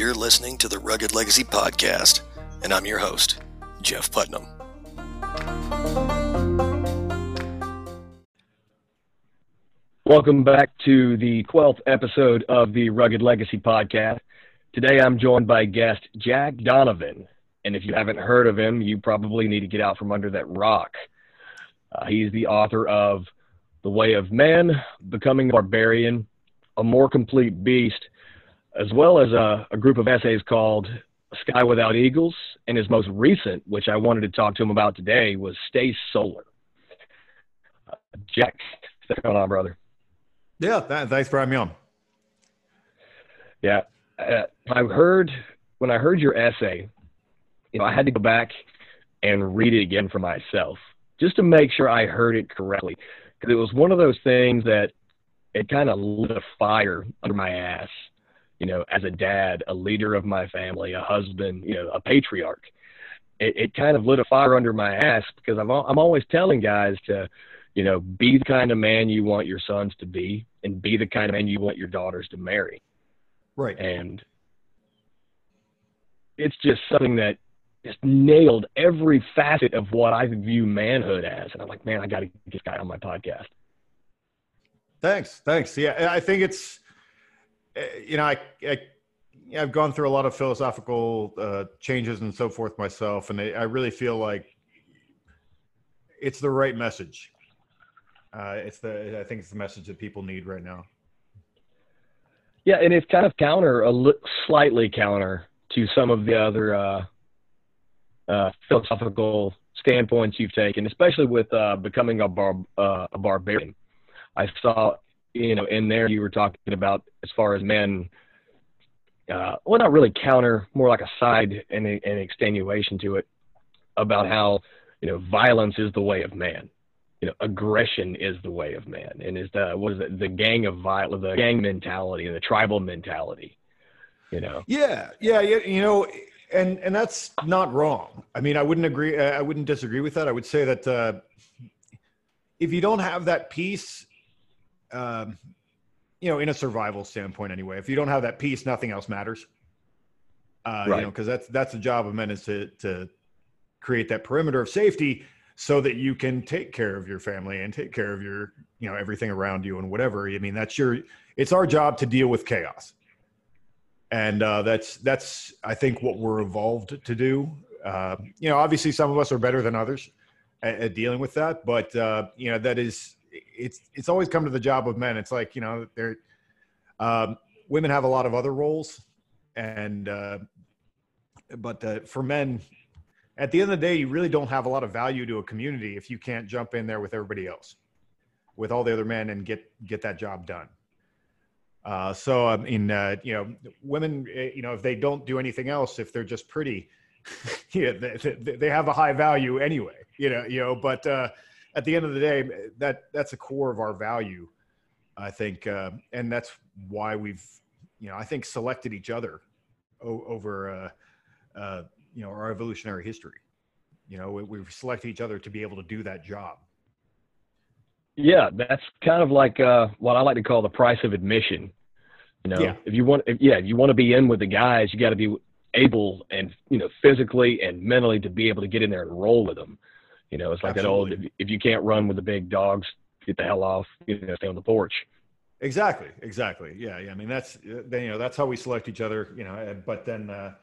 You're listening to the Rugged Legacy Podcast, and I'm your host, Jeff Putnam. Welcome back to the 12th episode of the Rugged Legacy Podcast. Today I'm joined by guest Jack Donovan. And if you haven't heard of him, you probably need to get out from under that rock. Uh, he's the author of The Way of Man, Becoming a Barbarian, A More Complete Beast, as well as a, a group of essays called Sky Without Eagles. And his most recent, which I wanted to talk to him about today, was Stay Solar. Uh, Jack, what's going on, brother? Yeah, th- thanks for having me on. Yeah, uh, I heard when I heard your essay, you know, I had to go back and read it again for myself just to make sure I heard it correctly because it was one of those things that it kind of lit a fire under my ass you know, as a dad, a leader of my family, a husband, you know, a patriarch. It, it kind of lit a fire under my ass because I'm I'm always telling guys to, you know, be the kind of man you want your sons to be, and be the kind of man you want your daughters to marry. Right. And it's just something that just nailed every facet of what I view manhood as. And I'm like, man, I got to get this guy on my podcast. Thanks. Thanks. Yeah, I think it's you know, I, I I've gone through a lot of philosophical uh, changes and so forth myself, and I, I, really feel like it's the right message. Uh, it's the I think it's the message that people need right now. Yeah, and it's kind of counter, a li- slightly counter to some of the other uh, uh, philosophical standpoints you've taken, especially with uh, becoming a, bar- uh, a barbarian. I saw you know, in there you were talking about as far as men, uh, well, not really counter, more like a side and an extenuation to it about how, you know, violence is the way of man. You know, aggression is the way of man, and is the what is it? The gang of violence, the gang mentality, and the tribal mentality. You know. Yeah, yeah, yeah. You know, and and that's not wrong. I mean, I wouldn't agree. I wouldn't disagree with that. I would say that uh, if you don't have that peace um, you know, in a survival standpoint, anyway, if you don't have that peace, nothing else matters. Uh, right. You know, because that's that's the job of men is to to create that perimeter of safety so that you can take care of your family and take care of your you know everything around you and whatever. I mean, that's your it's our job to deal with chaos, and uh, that's that's I think what we're evolved to do. Uh, you know, obviously, some of us are better than others at, at dealing with that, but uh, you know that is it's it's always come to the job of men. It's like you know, they're um, women have a lot of other roles, and uh, but uh, for men, at the end of the day, you really don't have a lot of value to a community if you can't jump in there with everybody else, with all the other men, and get get that job done. Uh, so I mean, uh, you know, women, eh, you know, if they don't do anything else, if they're just pretty, yeah, they, they, have a high value anyway. You know, you know, but uh, at the end of the day, that that's the core of our value, I think, uh, and that's why we've, you know, I think selected each other o- over, uh, uh, you know, our evolutionary history. You know, we, we've selected each other to be able to do that job. Yeah, that's kind of like uh, what I like to call the price of admission. You know, yeah. if you want, if, yeah, if you want to be in with the guys, you got to be able and you know physically and mentally to be able to get in there and roll with them. You know, it's like Absolutely. that old if, you can't run with the big dogs, get the hell off. You know, stay on the porch. Exactly. Exactly. Yeah. Yeah. I mean, that's then you know that's how we select each other. You know, but then uh,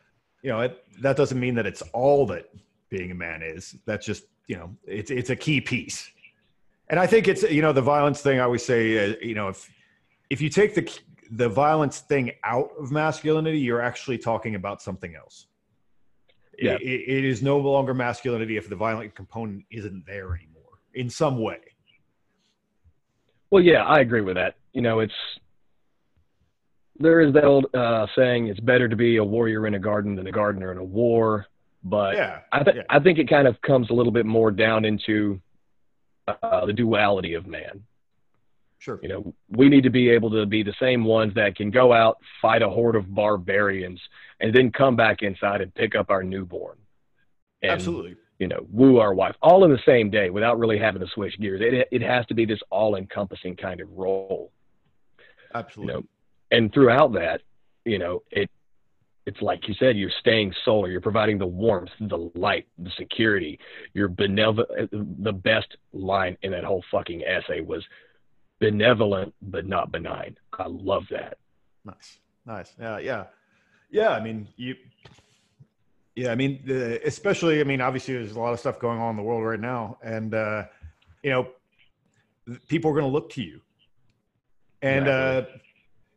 you know it, that doesn't mean that it's all that being a man is. That's just you know it's it's a key piece. And I think it's you know the violence thing. I always say uh, you know if if you take the the violence thing out of masculinity, you're actually talking about something else yeah. It, it is no longer masculinity if the violent component isn't there anymore in some way. Well, yeah, I agree with that. You know, it's there is that old uh, saying: "It's better to be a warrior in a garden than a gardener in a war." But yeah, I, th- yeah. I think it kind of comes a little bit more down into uh, the duality of man. Sure. You know, we need to be able to be the same ones that can go out, fight a horde of barbarians, and then come back inside and pick up our newborn. And, Absolutely. You know, woo our wife all in the same day without really having to switch gears. It it has to be this all encompassing kind of role. Absolutely. You know, and throughout that, you know, it it's like you said, you're staying solar. You're providing the warmth, the light, the security. You're benevolent. The best line in that whole fucking essay was benevolent but not benign. I love that. Nice, nice. Yeah, yeah, yeah. I mean, you. Yeah, I mean, the, especially. I mean, obviously, there's a lot of stuff going on in the world right now, and uh, you know, people are going to look to you, and exactly. uh,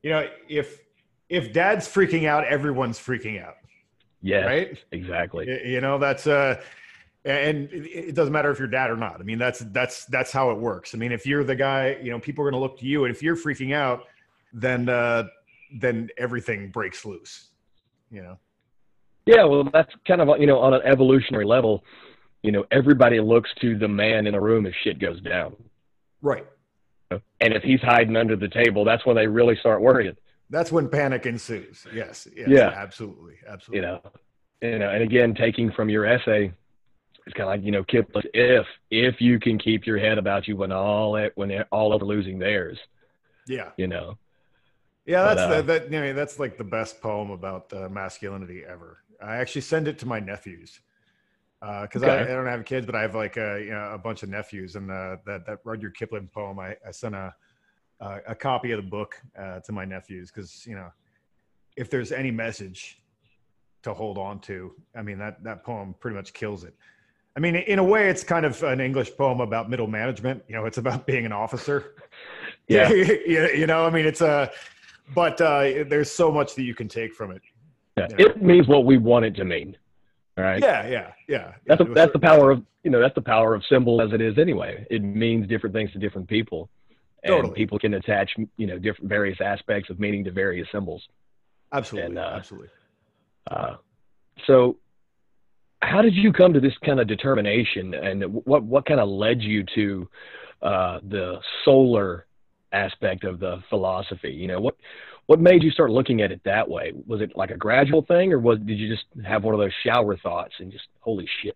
you know, if if dad's freaking out, everyone's freaking out. Yeah. Right. Exactly. You know, that's uh and it doesn't matter if you're dad or not. I mean, that's that's that's how it works. I mean, if you're the guy, you know, people are going to look to you, and if you're freaking out, then uh, then everything breaks loose. You know. Yeah, well, that's kind of you know on an evolutionary level, you know, everybody looks to the man in the room if shit goes down. Right. And if he's hiding under the table, that's when they really start worrying. That's when panic ensues. Yes. yes yeah. Absolutely. Absolutely. You know, you know, and again, taking from your essay, it's kind of like you know, Kipling. If if you can keep your head about you when all it when all over losing theirs. Yeah. You know. Yeah, that's but, uh, the, that. You know, that's like the best poem about uh, masculinity ever. I actually send it to my nephews because uh, okay. I, I, don't have kids, but I have like a you know a bunch of nephews, and uh, that that Rudyard Kipling poem, I, I sent a uh, a copy of the book uh, to my nephews because you know if there's any message to hold on to, I mean that that poem pretty much kills it. I mean, in a way, it's kind of an English poem about middle management. You know, it's about being an officer. Yeah, you know, I mean, it's a, but uh, there's so much that you can take from it. Yeah, you know? it means what we want it to mean. All right. Yeah, yeah, yeah. That's a, that's the power of you know that's the power of symbol as it is anyway. It means different things to different people and totally. people can attach you know different various aspects of meaning to various symbols absolutely and, uh, absolutely uh, so how did you come to this kind of determination and what what kind of led you to uh, the solar aspect of the philosophy you know what what made you start looking at it that way? Was it like a gradual thing or was did you just have one of those shower thoughts and just holy shit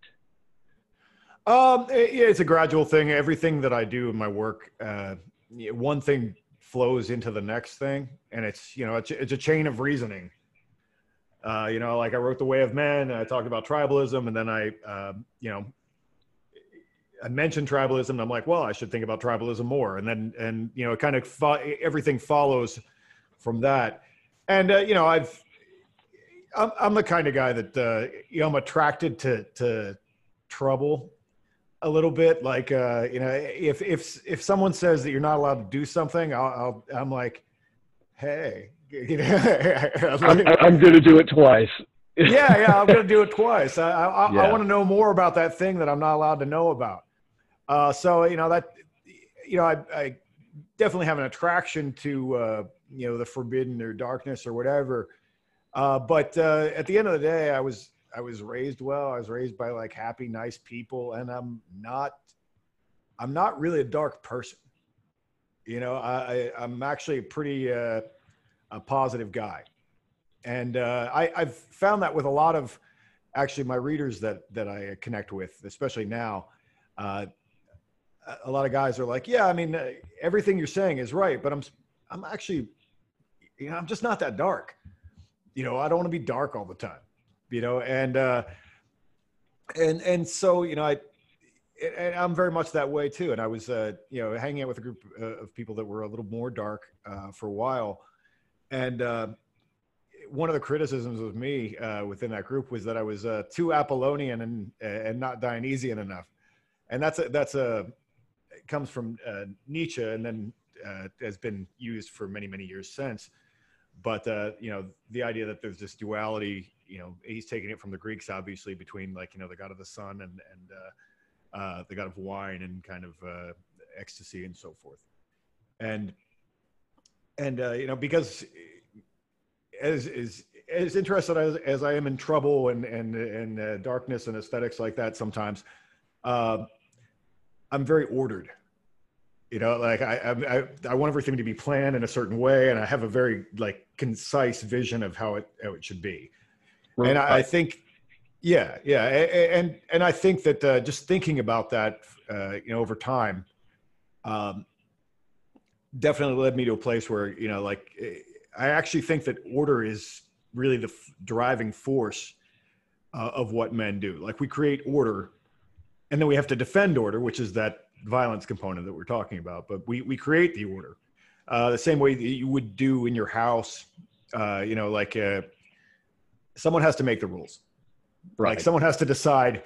um, yeah, it's a gradual thing. Everything that I do in my work, uh, one thing flows into the next thing and it's you know it's, it's a chain of reasoning. Uh, you know like i wrote the way of men i talked about tribalism and then i uh, you know i mentioned tribalism and i'm like well i should think about tribalism more. And then and you know it kind of fo- everything follows from that. And uh, you know i've I'm, I'm the kind of guy that uh, you know i'm attracted to to trouble a little bit. Like uh, you know if if if someone says that you're not allowed to do something i'll, i am like hey you know, I'm, I'm going to do it twice. Yeah yeah i'm going to do it twice. I i, yeah. I want to know more about that thing that i'm not allowed to know about uh, so you know that you know i, I definitely have an attraction to uh, you know the forbidden or darkness or whatever uh, but uh, at the end of the day i was I was raised well. I was raised by like happy, nice people, and I'm not. I'm not really a dark person. You know, I, I am actually a pretty uh, a positive guy, and uh, I, I've found that with a lot of actually my readers that that I connect with, especially now. Uh, a lot of guys are like, yeah, I mean, uh, everything you're saying is right, but I'm I'm actually, you know, I'm just not that dark. You know, I don't want to be dark all the time you know, and uh, and and so you know, I and I'm very much that way too. And I was, uh, you know, hanging out with a group uh, of people that were a little more dark uh, for a while, and uh, one of the criticisms of me uh, within that group was that I was uh, too Apollonian and and not Dionysian enough, and that's a that's a comes from uh, Nietzsche and then uh, has been used for many many years since. But uh, you know, the idea that there's this duality you know he's taking it from the Greeks, obviously, between like you know the god of the sun and and uh, uh, the god of wine and kind of uh, ecstasy and so forth, and and you know because as as, as interested as, as I am in trouble and and and darkness and aesthetics like that sometimes, I'm very ordered. You know, like I, I I want everything to be planned in a certain way, and I have a very like concise vision of how it how it should be. Right. And I, I, think, yeah, yeah, and and I think that uh, just thinking about that, uh, you know, over time, um, definitely led me to a place where you know, like, eh, I actually think that order is really the f- driving force uh, of what men do. Like we create order, and then we have to defend order, which is that violence component that we're talking about. But we we create the order uh, the same way that you would do in your house. Uh, you know, like uh, someone has to make the rules. Right. Like someone has to decide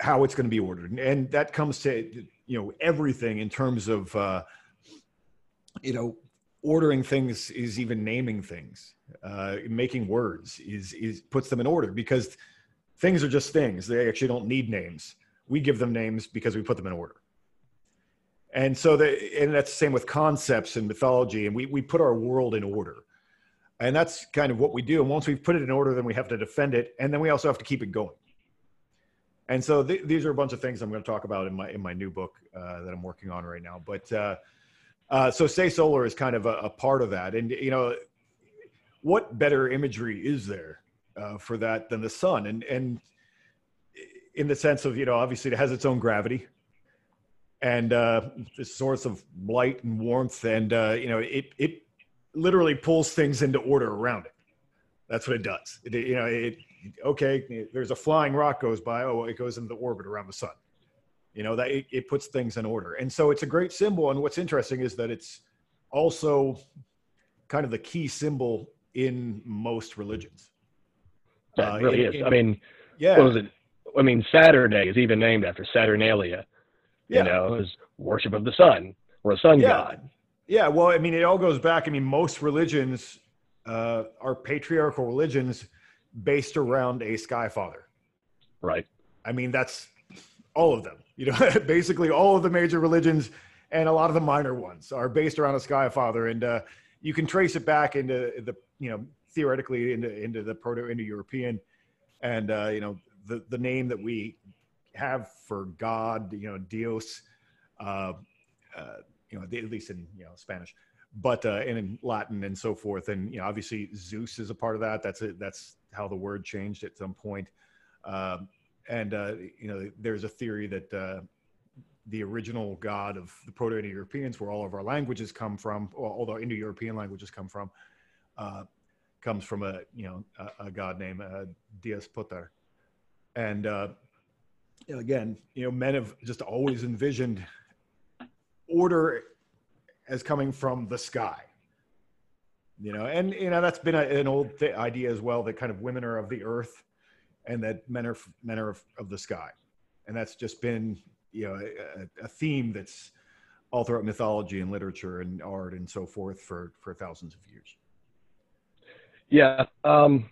how it's going to be ordered, and that comes to you know everything in terms of uh, you know ordering things is even naming things, uh, making words is is puts them in order because things are just things. They actually don't need names. We give them names because we put them in order. And so the and that's the same with concepts and mythology, and we we put our world in order. And that's kind of what we do. And once we've put it in order, then we have to defend it, and then we also have to keep it going. And so th- these are a bunch of things I'm going to talk about in my in my new book uh, that I'm working on right now. But uh, uh, so Stay Solar is kind of a, a, part of that. And you know, what better imagery is there uh, for that than the sun? And and in the sense of you know, obviously it has its own gravity, and uh, the source of light and warmth, and uh, you know, it it literally pulls things into order around it. That's what it does. It, you know, it okay. There's a flying rock goes by. Oh, it goes into the orbit around the sun. You know that it, it puts things in order, and so it's a great symbol. And what's interesting is that it's also kind of the key symbol in most religions. That uh, really in, is. In, I mean, yeah. What was it? I mean, Saturday is even named after Saturnalia. Yeah. You know, is worship of the sun or a sun yeah. god. Yeah, well, I mean, it all goes back. I mean, most religions uh, are patriarchal religions based around a sky father. Right. I mean, that's all of them. You know, basically all of the major religions and a lot of the minor ones are based around a sky father, and uh, you can trace it back into the you know theoretically into into the Proto-Indo-European, and uh, you know the the name that we have for God, you know, Dios. Uh, uh you know, at least in you know Spanish, but uh, and in Latin and so forth. And you know, obviously Zeus is a part of that. That's it. That's how the word changed at some point. Um, and uh, you know, there's a theory that uh, the original god of the Proto-Indo-Europeans, where all of our languages come from, all the Indo-European languages come from, uh, comes from a you know a, a god named uh. And uh, again, you know, men have just always envisioned order as coming from the sky. You know and you know that's been a, an old th- idea as well that kind of women are of the earth and that men are men are of, of the sky. And that's just been you know a, a, theme that's all throughout mythology and literature and art and so forth for for thousands of years. Yeah um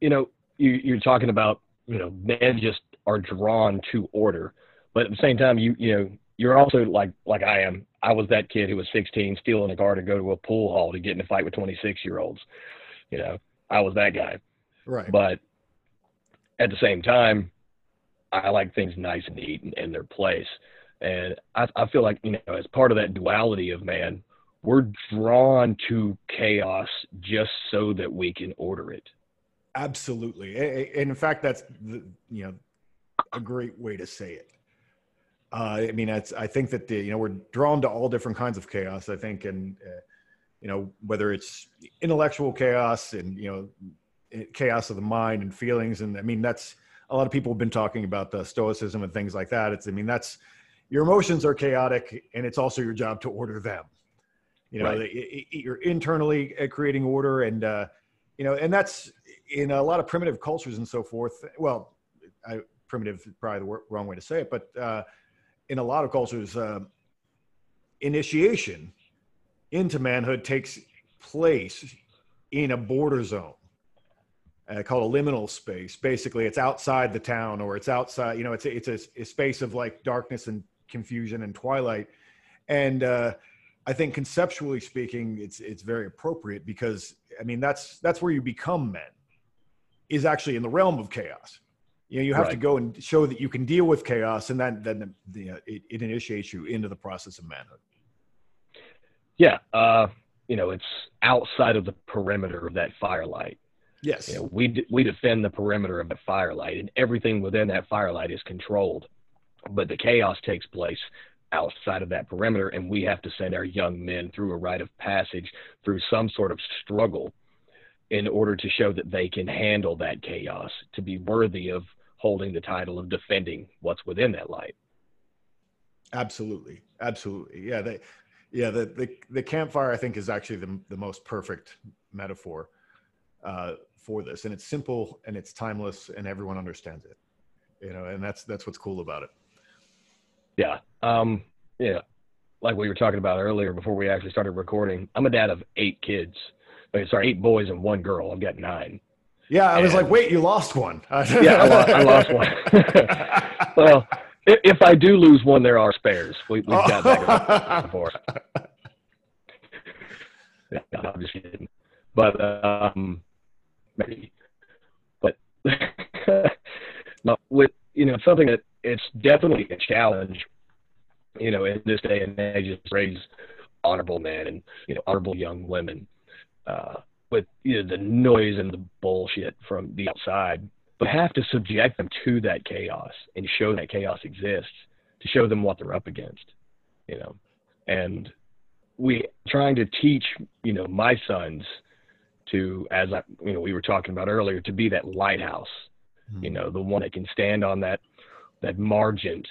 you know you, you're talking about you know men just are drawn to order but at the same time you you know you're also like like I am. I was that kid who was 16, stealing a car to go to a pool hall to get in a fight with 26 year olds. You know, I was that guy. Right. But at the same time, I like things nice and neat and in their place. And I, I feel like, you know, as part of that duality of man, we're drawn to chaos just so that we can order it. Absolutely. And in fact, that's, the, you know, a great way to say it. Uh, I mean, it's, I think that the, you know we're drawn to all different kinds of chaos. I think, and uh, you know whether it's intellectual chaos and you know chaos of the mind and feelings, and I mean that's a lot of people have been talking about the stoicism and things like that. It's I mean that's your emotions are chaotic, and it's also your job to order them. You know, right. you're internally uh, creating order, and uh, you know, and that's in a lot of primitive cultures and so forth. Well, I, primitive is probably the wrong way to say it, but uh, in a lot of cultures, uh, initiation into manhood takes place in a border zone uh, called a liminal space. Basically, it's outside the town or it's outside, you know, it's a, it's a, a space of like darkness and confusion and twilight. And uh, I think conceptually speaking, it's it's very appropriate because I mean that's that's where you become men is actually in the realm of chaos. You know you have right. to go and show that you can deal with chaos and then then the, it, it, initiates you into the process of manhood. Yeah uh, you know it's outside of the perimeter of that firelight. Yes. You know, we we defend the perimeter of the firelight and everything within that firelight is controlled but the chaos takes place outside of that perimeter and we have to send our young men through a rite of passage through some sort of struggle in order to show that they can handle that chaos, to be worthy of holding the title of defending what's within that light. Absolutely, absolutely. Yeah, they, yeah. The the the campfire I think is actually the the most perfect metaphor uh, for this, and it's simple and it's timeless, and everyone understands it. You know, and that's that's what's cool about it. Yeah. Um. Yeah. Like we were talking about earlier before we actually started recording, I'm a dad of eight kids. Wait, sorry, eight boys and one girl. I've got nine. Yeah, I was like, wait, you lost one. yeah, I lost, I lost one. well, if I do lose one, there are spares. We, have got that before. yeah, I'm just kidding. But um, maybe. But with you know something that it's definitely a challenge. You know, in this day and age, to raise honorable men and you know honorable young women. Uh, with you know, the noise and the bullshit from the outside, but have to subject them to that chaos and show that chaos exists to show them what they're up against, you know. And we trying to teach, you know, my sons to, as I, you know, we were talking about earlier, to be that lighthouse, mm-hmm. you know, the one that can stand on that that margin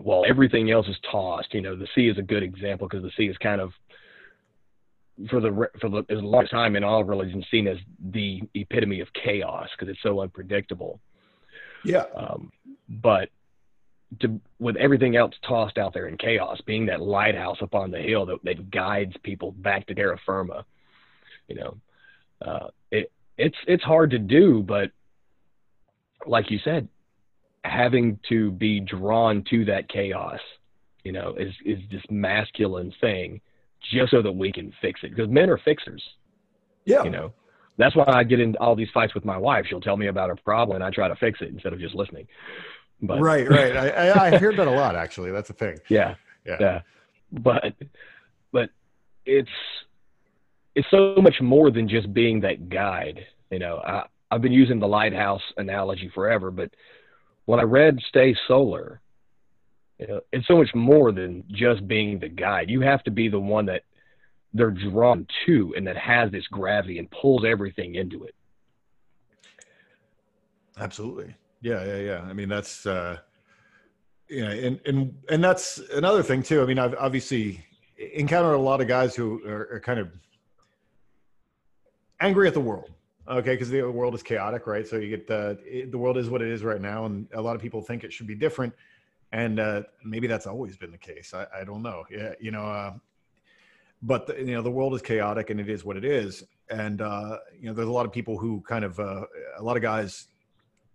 while everything else is tossed. You know, the sea is a good example because the sea is kind of for the for the as long time in all religions seen as the epitome of chaos because it's so unpredictable. Yeah. Um, but to with everything else tossed out there in chaos, being that lighthouse up on the hill that, that guides people back to terra firma, you know, uh, it it's it's hard to do, but like you said, having to be drawn to that chaos, you know, is is this masculine thing just so that we can fix it because men are fixers. Yeah. You know, that's why I get in all these fights with my wife. She'll tell me about a problem and I try to fix it instead of just listening. But, right, right. I, I, I hear that a lot actually. That's a thing. Yeah. Yeah. Yeah. But, but it's, it's so much more than just being that guide. You know, I, I've been using the lighthouse analogy forever, but when I read Stay Solar, know, it's so much more than just being the guide. You have to be the one that they're drawn to and that has this gravity and pulls everything into it. Absolutely. Yeah, yeah, yeah. I mean, that's uh yeah, and and and that's another thing too. I mean, I've obviously encountered a lot of guys who are, are kind of angry at the world. Okay, because the world is chaotic, right? So you get the the world is what it is right now, and a lot of people think it should be different and uh, maybe that's always been the case. I, I don't know. Yeah, you know, uh, but the, you know, the world is chaotic, and it is what it is. And uh, you know, there's a lot of people who kind of uh, a lot of guys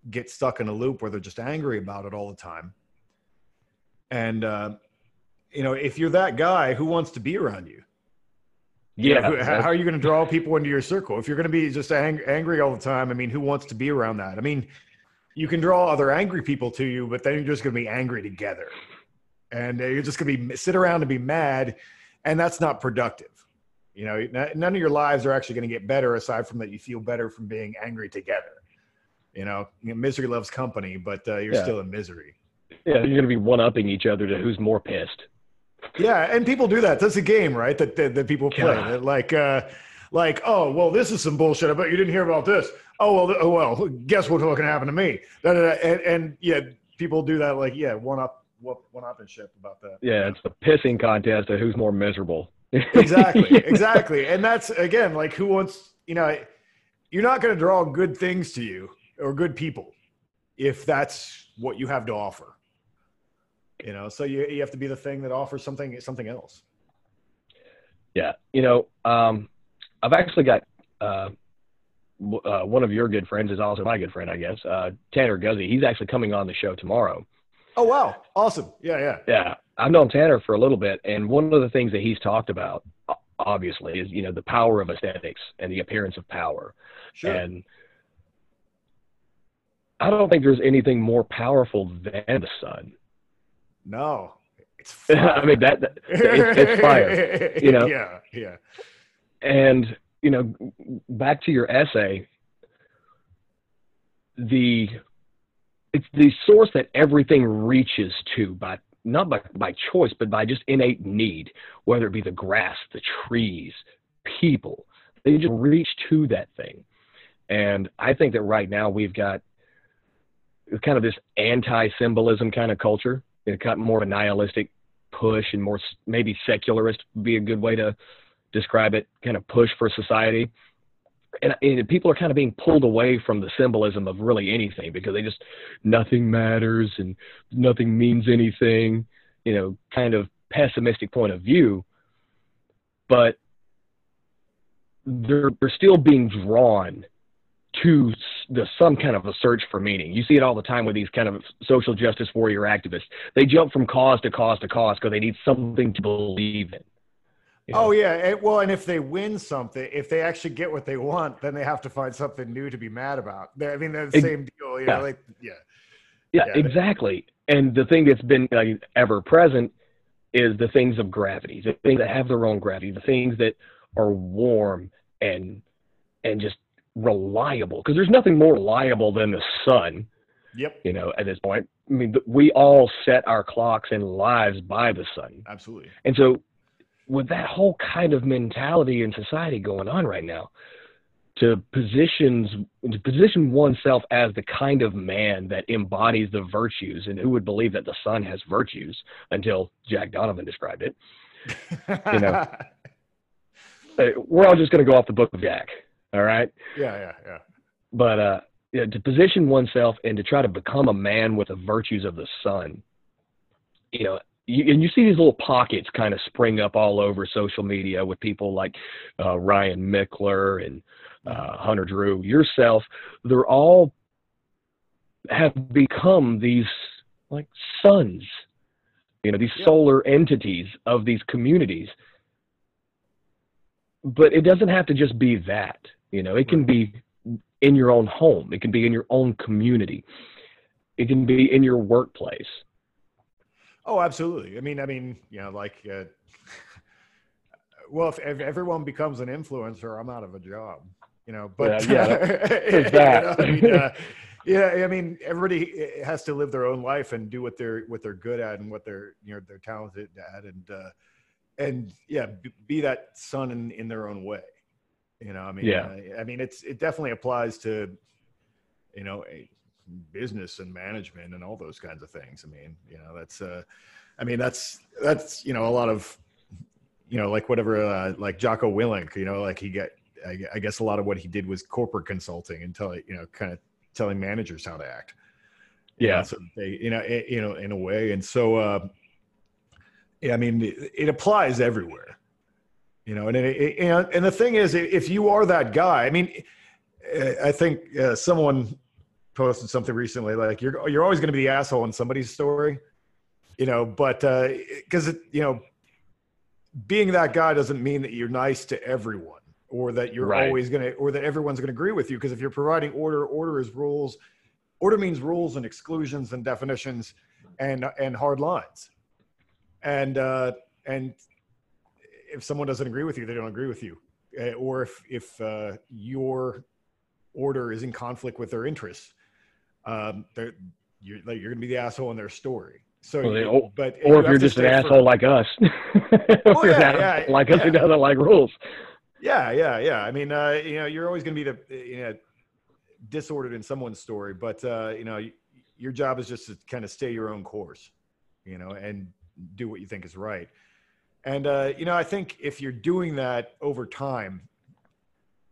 get stuck in a loop where they're just angry about it all the time. And uh, you know, if you're that guy, who wants to be around you? Yeah. You know, how are you going to draw people into your circle? If you're going to be just ang- angry all the time, I mean, who wants to be around that? I mean, you can draw other angry people to you, but then you're just going to be angry together, and you're just going to be sit around and be mad, and that's not productive. You know, none of your lives are actually going to get better aside from that you feel better from being angry together. You know, misery loves company, but uh, you're yeah. still in misery. Yeah, you're going to be one upping each other to who's more pissed. Yeah, and people do that. That's a game, right? That that, that people play. Like, uh, like, oh, well, this is some bullshit. I bet you didn't hear about this oh well, oh well, guess what's going to happen to me? And, and yeah, people do that like yeah, one up, one up and shit about that. Yeah, it's the pissing contest of who's more miserable. exactly, exactly, and that's again like who wants you know, you're not going to draw good things to you or good people if that's what you have to offer. You know, so you you have to be the thing that offers something something else. Yeah, you know, um, I've actually got uh, uh, one of your good friends is also my good friend, I guess. Uh, Tanner Guzy. He's actually coming on the show tomorrow. Oh wow, awesome! Yeah, yeah, yeah. I've known Tanner for a little bit, and one of the things that he's talked about, obviously, is you know the power of aesthetics and the appearance of power. Sure. And I don't think there's anything more powerful than the sun. No, it's fire. I mean that, that it's, it's fire. You know. Yeah, yeah. And you know, back to your essay, the it's the source that everything reaches to by not by, by choice, but by just innate need, whether it be the grass, the trees, people. they just reach to that thing. And I think that right now we've got kind of this anti-symbolism kind of culture. It's got more of a nihilistic push and more maybe secularist would be a good way to describe it. Kind of push for society, and, and people are kind of being pulled away from the symbolism of really anything because they just nothing matters and nothing means anything. You know, kind of pessimistic point of view, but they're they're still being drawn to the some kind of a search for meaning. You see it all the time with these kind of social justice warrior activists. They jump from cause to cause to cause because they need something to believe in. You know? Oh yeah, and, well, and if they win something, if they actually get what they want, then they have to find something new to be mad about. I mean, the same deal. You yeah. know, like yeah. yeah, yeah, exactly. And the thing that's been like, ever present is the things of gravity, the things that have their own gravity, the things that are warm and and just reliable because there's nothing more reliable than the sun. Yep. You know, at this point, I mean, we all set our clocks and lives by the sun. Absolutely. And so, with that whole kind of mentality in society going on right now, to positions to position oneself as the kind of man that embodies the virtues, and who would believe that the sun has virtues until Jack Donovan described it. you know, uh, we're all just going to go off the book of Jack. All right. Yeah, yeah, yeah. But uh, yeah, to position oneself and to try to become a man with the virtues of the sun, you know, you, and you see these little pockets kind of spring up all over social media with people like uh, Ryan Michler and uh, Hunter Drew, yourself. They're all have become these like suns, you know, these yeah. solar entities of these communities. But it doesn't have to just be that. You know, it can be in your own home, it can be in your own community, it can be in your workplace. Oh, absolutely. I mean, I mean, you know, like, uh, well, if, if, everyone becomes an influencer, I'm out of a job. You know, but yeah, yeah that. you know, I mean, uh, yeah, I mean, everybody has to live their own life and do what they're what they're good at and what they're you know they're talented at, and uh, and yeah, be that sun in in their own way. You know, I mean, yeah. Uh, I mean, it's it definitely applies to, you know, business and management and all those kinds of things. I mean, you know, that's uh, I mean, that's that's you know a lot of, you know, like whatever, uh, like Jocko Willink, you know, like he got, I, I guess a lot of what he did was corporate consulting and tell you know, kind of telling managers how to act. Yeah. so they, you know, it, you know, in a way, and so. uh yeah, I mean, it, it applies everywhere you know, and it, and and the thing is, if you are that guy, I mean, I think uh, someone posted something recently like you're you're always going to be the asshole in somebody's story, you know, but because uh, you know, being that guy doesn't mean that you're nice to everyone or that you're right. always going to or that everyone's going to agree with you because if you're providing order, order is rules. Order means rules and exclusions and definitions and and hard lines. And uh and if someone doesn't agree with you, they don't agree with you, uh, or if if uh, your order is in conflict with their interests, um, you're like, you're going to be the asshole in their story. So, well, they, but or if you're just an for, asshole like us, oh, yeah, yeah, like us yeah. who doesn't like rules. Yeah, yeah, yeah. I mean, uh, you know, you're always going to be the you know disordered in someone's story, but uh, you know, your job is just to kind of stay your own course, you know, and do what you think is right. And uh, you know, I think if you're doing that over time,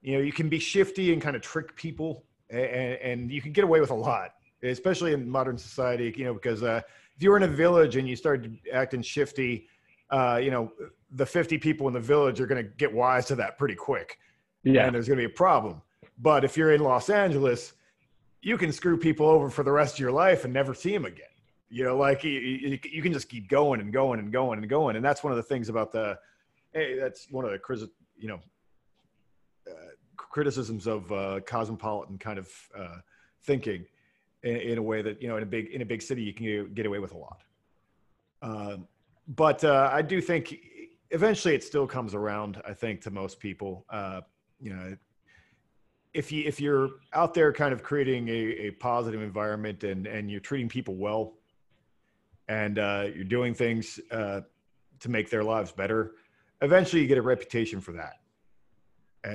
you know, you can be shifty and kind of trick people, and, and you can get away with a lot, especially in modern society. You know, because uh, if you're in a village and you start acting shifty, uh, you know, the 50 people in the village are going to get wise to that pretty quick. Yeah, and there's going to be a problem. But if you're in Los Angeles, you can screw people over for the rest of your life and never see them again. You know, like you, you, you, can just keep going and going and going and going, and that's one of the things about the. Hey, that's one of the you know criticisms of uh, cosmopolitan kind of uh, thinking, in, in, a way that you know in a big in a big city you can get away with a lot. Um, but uh, I do think eventually it still comes around. I think to most people, uh, you know, if you if you're out there kind of creating a, a positive environment and and you're treating people well and uh, you're doing things uh, to make their lives better, eventually you get a reputation for that.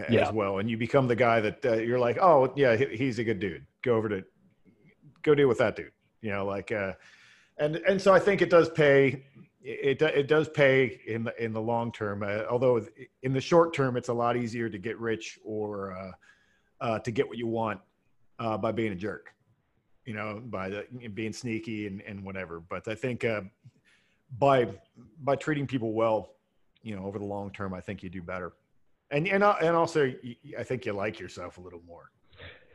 Yeah. as well, and you become the guy that uh, you're like, oh yeah, he's a good dude. Go over to go deal with that dude. You know, like, uh, and and so I think it does pay. It it does pay in the in the long term. Uh, although in the short term, it's a lot easier to get rich or uh, uh, to get what you want uh, by being a jerk. You know, by the, being sneaky and, and whatever. But I think uh, by by treating people well, you know, over the long term, I think you do better. And and uh, and also, I think you like yourself a little more.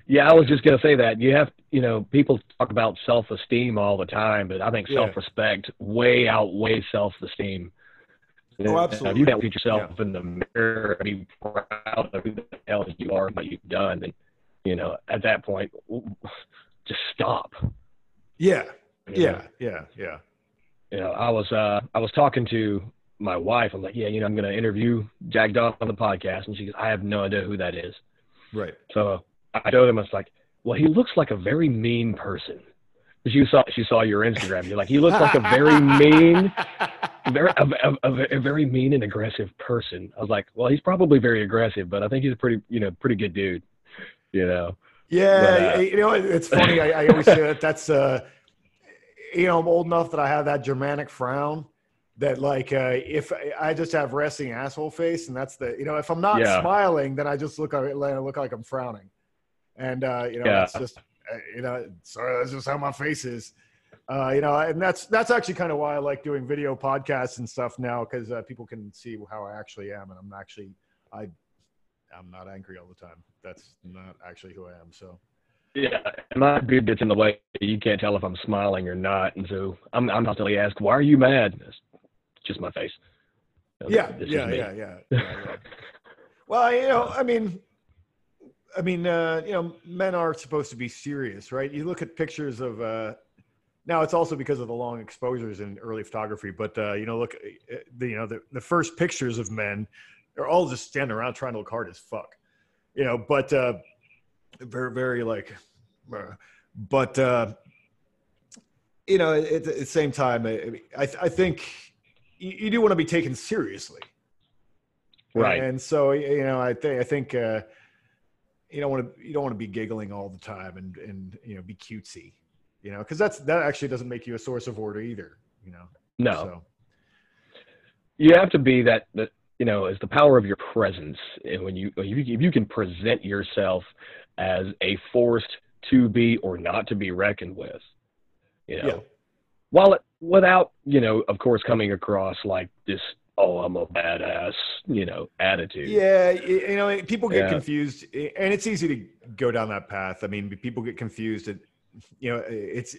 Yeah, I was just gonna say that you have, you know, people talk about self-esteem all the time, but I think Yeah. self-respect way outweighs self-esteem. Oh, You know, absolutely. If you can't look at yourself in the mirror and be proud of who the hell you are and what you've done, then you know, at that point, just stop. Yeah, you know? yeah, yeah, yeah. you know, I was uh I was talking to my wife. I'm like, yeah, you know, I'm gonna interview Jack Dawson on the podcast, and she goes, I have no idea who that is. Right. So I told him, I was like, well, he looks like a very mean person. She saw she saw your Instagram. You're like, he looks like a very mean, very a, a, a, a very mean and aggressive person. I was like, well, he's probably very aggressive, but I think he's a pretty you know pretty good dude. You know. Yeah, But, uh, you know, it's funny. I, I always say that that's uh, you know, I'm old enough that I have that Germanic frown. That like, uh, if I just have resting asshole face, and that's the you know, if I'm not Yeah. smiling, then I just look like I look like I'm frowning, and uh, you know, Yeah. that's just uh, you know, sorry, that's just how my face is. Uh, you know, and that's that's actually kind of why I like doing video podcasts and stuff now because uh, people can see how I actually am, and I'm actually I I'm not angry all the time. That's not actually who I am. So. Yeah, my beard gets in the way. You can't tell if I'm smiling or not, and so I'm I'm constantly asked, "Why are you mad?" Just my face. yeah, is yeah, yeah, yeah, yeah, yeah. well, you know, I mean, I mean, uh, you know, men are supposed to be serious, right? You look at pictures of. Uh, now it's also because of the long exposures in early photography, but uh, you know, look, uh, the, you know, the, the first pictures of men are all just standing around trying to look hard as fuck, you know. But uh, very, very like, uh, but uh, you know, at, at the same time, I, I, I think you, you do want to be taken seriously, Right. And so you know, I think I think uh, you don't want to you don't want to be giggling all the time and and you know be cutesy, you know, because that's that actually doesn't make you a source of order either, you know. no, So, you have to be that that you know is the power of your presence, and when you if you, if you can present yourself as a force to be or not to be reckoned with, you know, yeah, while it, without you know, of course, coming across like this, oh, I'm a badass, you know, attitude. yeah, you know, people get Yeah. confused, and it's easy to go down that path. I mean, people get confused. and you know, it's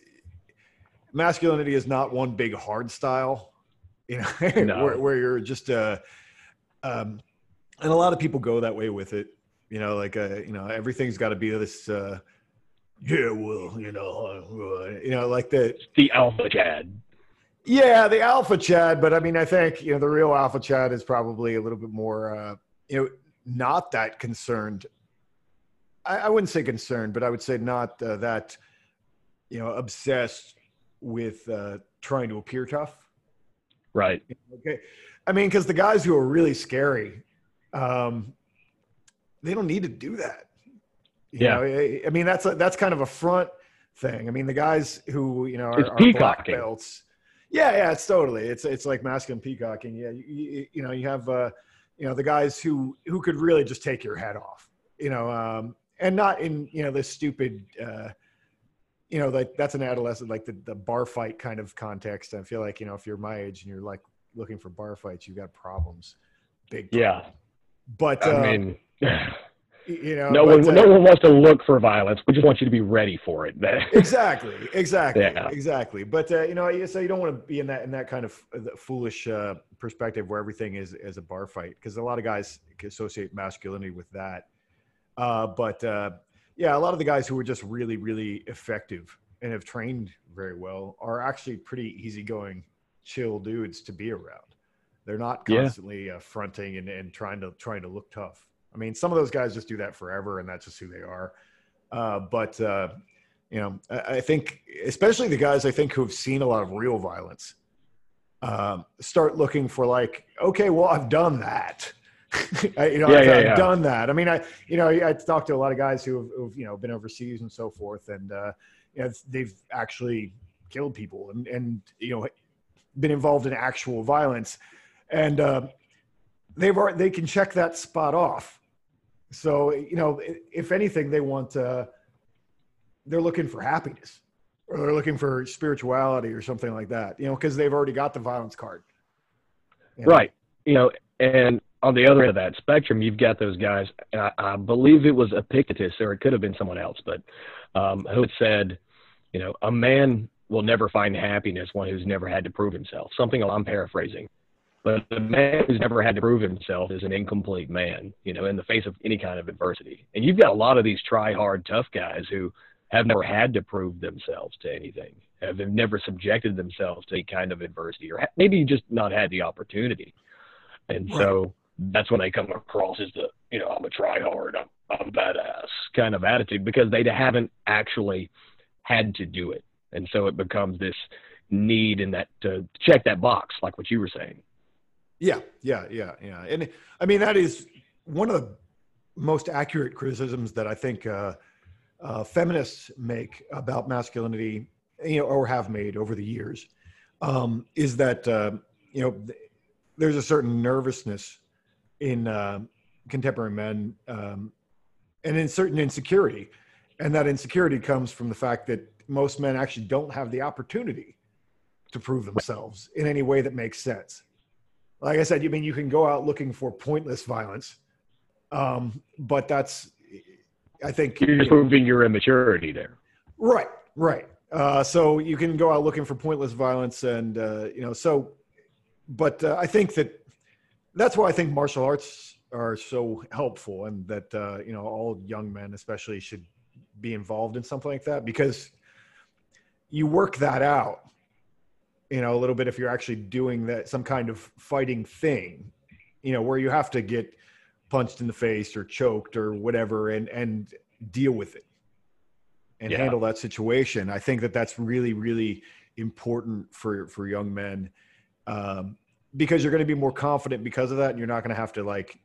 masculinity is not one big hard style, you know, No. where, where you're just uh, um, and a lot of people go that way with it. You know, like uh, you know, everything's got to be this. Uh, yeah, well, you know, uh, you know, like the The alpha Chad. Yeah, the alpha Chad, but I mean, I think you know the real alpha Chad is probably a little bit more, uh, you know, not that concerned. I, I wouldn't say concerned, but I would say not uh, that, you know, obsessed with uh, trying to appear tough. Right. Okay, I mean, because the guys who are really scary, um, they don't need to do that. You Yeah. know, I, mean, that's a, that's kind of a front thing. I mean, the guys who you know are, It's are black belts. Yeah, yeah, it's totally. It's it's like masculine peacocking. Yeah, you, you, you know, you have uh, you know the guys who who could really just take your head off. You know, um, and not in you know this stupid. Uh, you know, like that's an adolescent, like the, the bar fight kind of context. I feel like, you know, if you're my age and you're like looking for bar fights, you've got problems. Big Yeah. But, I uh, mean, you know, no one, uh, no one wants to look for violence. We just want you to be ready for it. exactly, exactly, Yeah. exactly. But, uh, you know, so you don't want to be in that, in that kind of uh, foolish uh, perspective where everything is, is a bar fight. Cause a lot of guys associate masculinity with that. Uh, but, uh, yeah, a lot of the guys who are just really, really effective and have trained very well are actually pretty easygoing, chill dudes to be around. They're not Yeah. constantly uh, fronting and, and trying to trying to look tough. I mean, some of those guys just do that forever, and that's just who they are. Uh, but uh, you know, I, I think especially the guys I think who have seen a lot of real violence um, start looking for like, okay, well, I've done that. I, you know, Yeah, I've, yeah, I've yeah. done that. I mean, I, you know, I talked to a lot of guys who have, who've, you know, been overseas and so forth, and uh, you know, they've actually killed people and, and you know, been involved in actual violence, and uh, they've already, they can check that spot off. So, you know, if anything, they want, uh, they're looking for happiness, or they're looking for spirituality or something like that. You know, because they've already got the violence card. Right. You know, and on the other end of that spectrum, you've got those guys. I, I believe it was Epictetus, or it could have been someone else, but um, who had said, you know, a man will never find happiness one who's never had to prove himself. Something I'm paraphrasing. But a man who's never had to prove himself is an incomplete man, you know, in the face of any kind of adversity. And you've got a lot of these try hard, tough guys who have never had to prove themselves to anything, have never subjected themselves to any kind of adversity, or ha- maybe just not had the opportunity. And so that's when they come across as the, you know, I'm a try hard, I'm, I'm badass kind of attitude because they haven't actually had to do it. And so it becomes this need in that to check that box, like what you were saying. Yeah, yeah, yeah, yeah. And I mean, that is one of the most accurate criticisms that I think uh, uh, feminists make about masculinity, you know, or have made over the years, um, is that uh, you know there's a certain nervousness in uh, contemporary men, um, and in certain insecurity, and that insecurity comes from the fact that most men actually don't have the opportunity to prove themselves in any way that makes sense like I said, you mean you can go out looking for pointless violence, um, but that's, I think, You're just proving your immaturity there. right, right. Uh, so you can go out looking for pointless violence, and uh, you know, so, but uh, I think that that's why I think martial arts are so helpful, and that uh, you know all young men, especially, should be involved in something like that because you work that out you know a little bit if you're actually doing that some kind of fighting thing you know where you have to get punched in the face or choked or whatever and and deal with it and Yeah. handle that situation i think that that's really really important for for young men um, because you're going to be more confident because of that and you're not going to have to like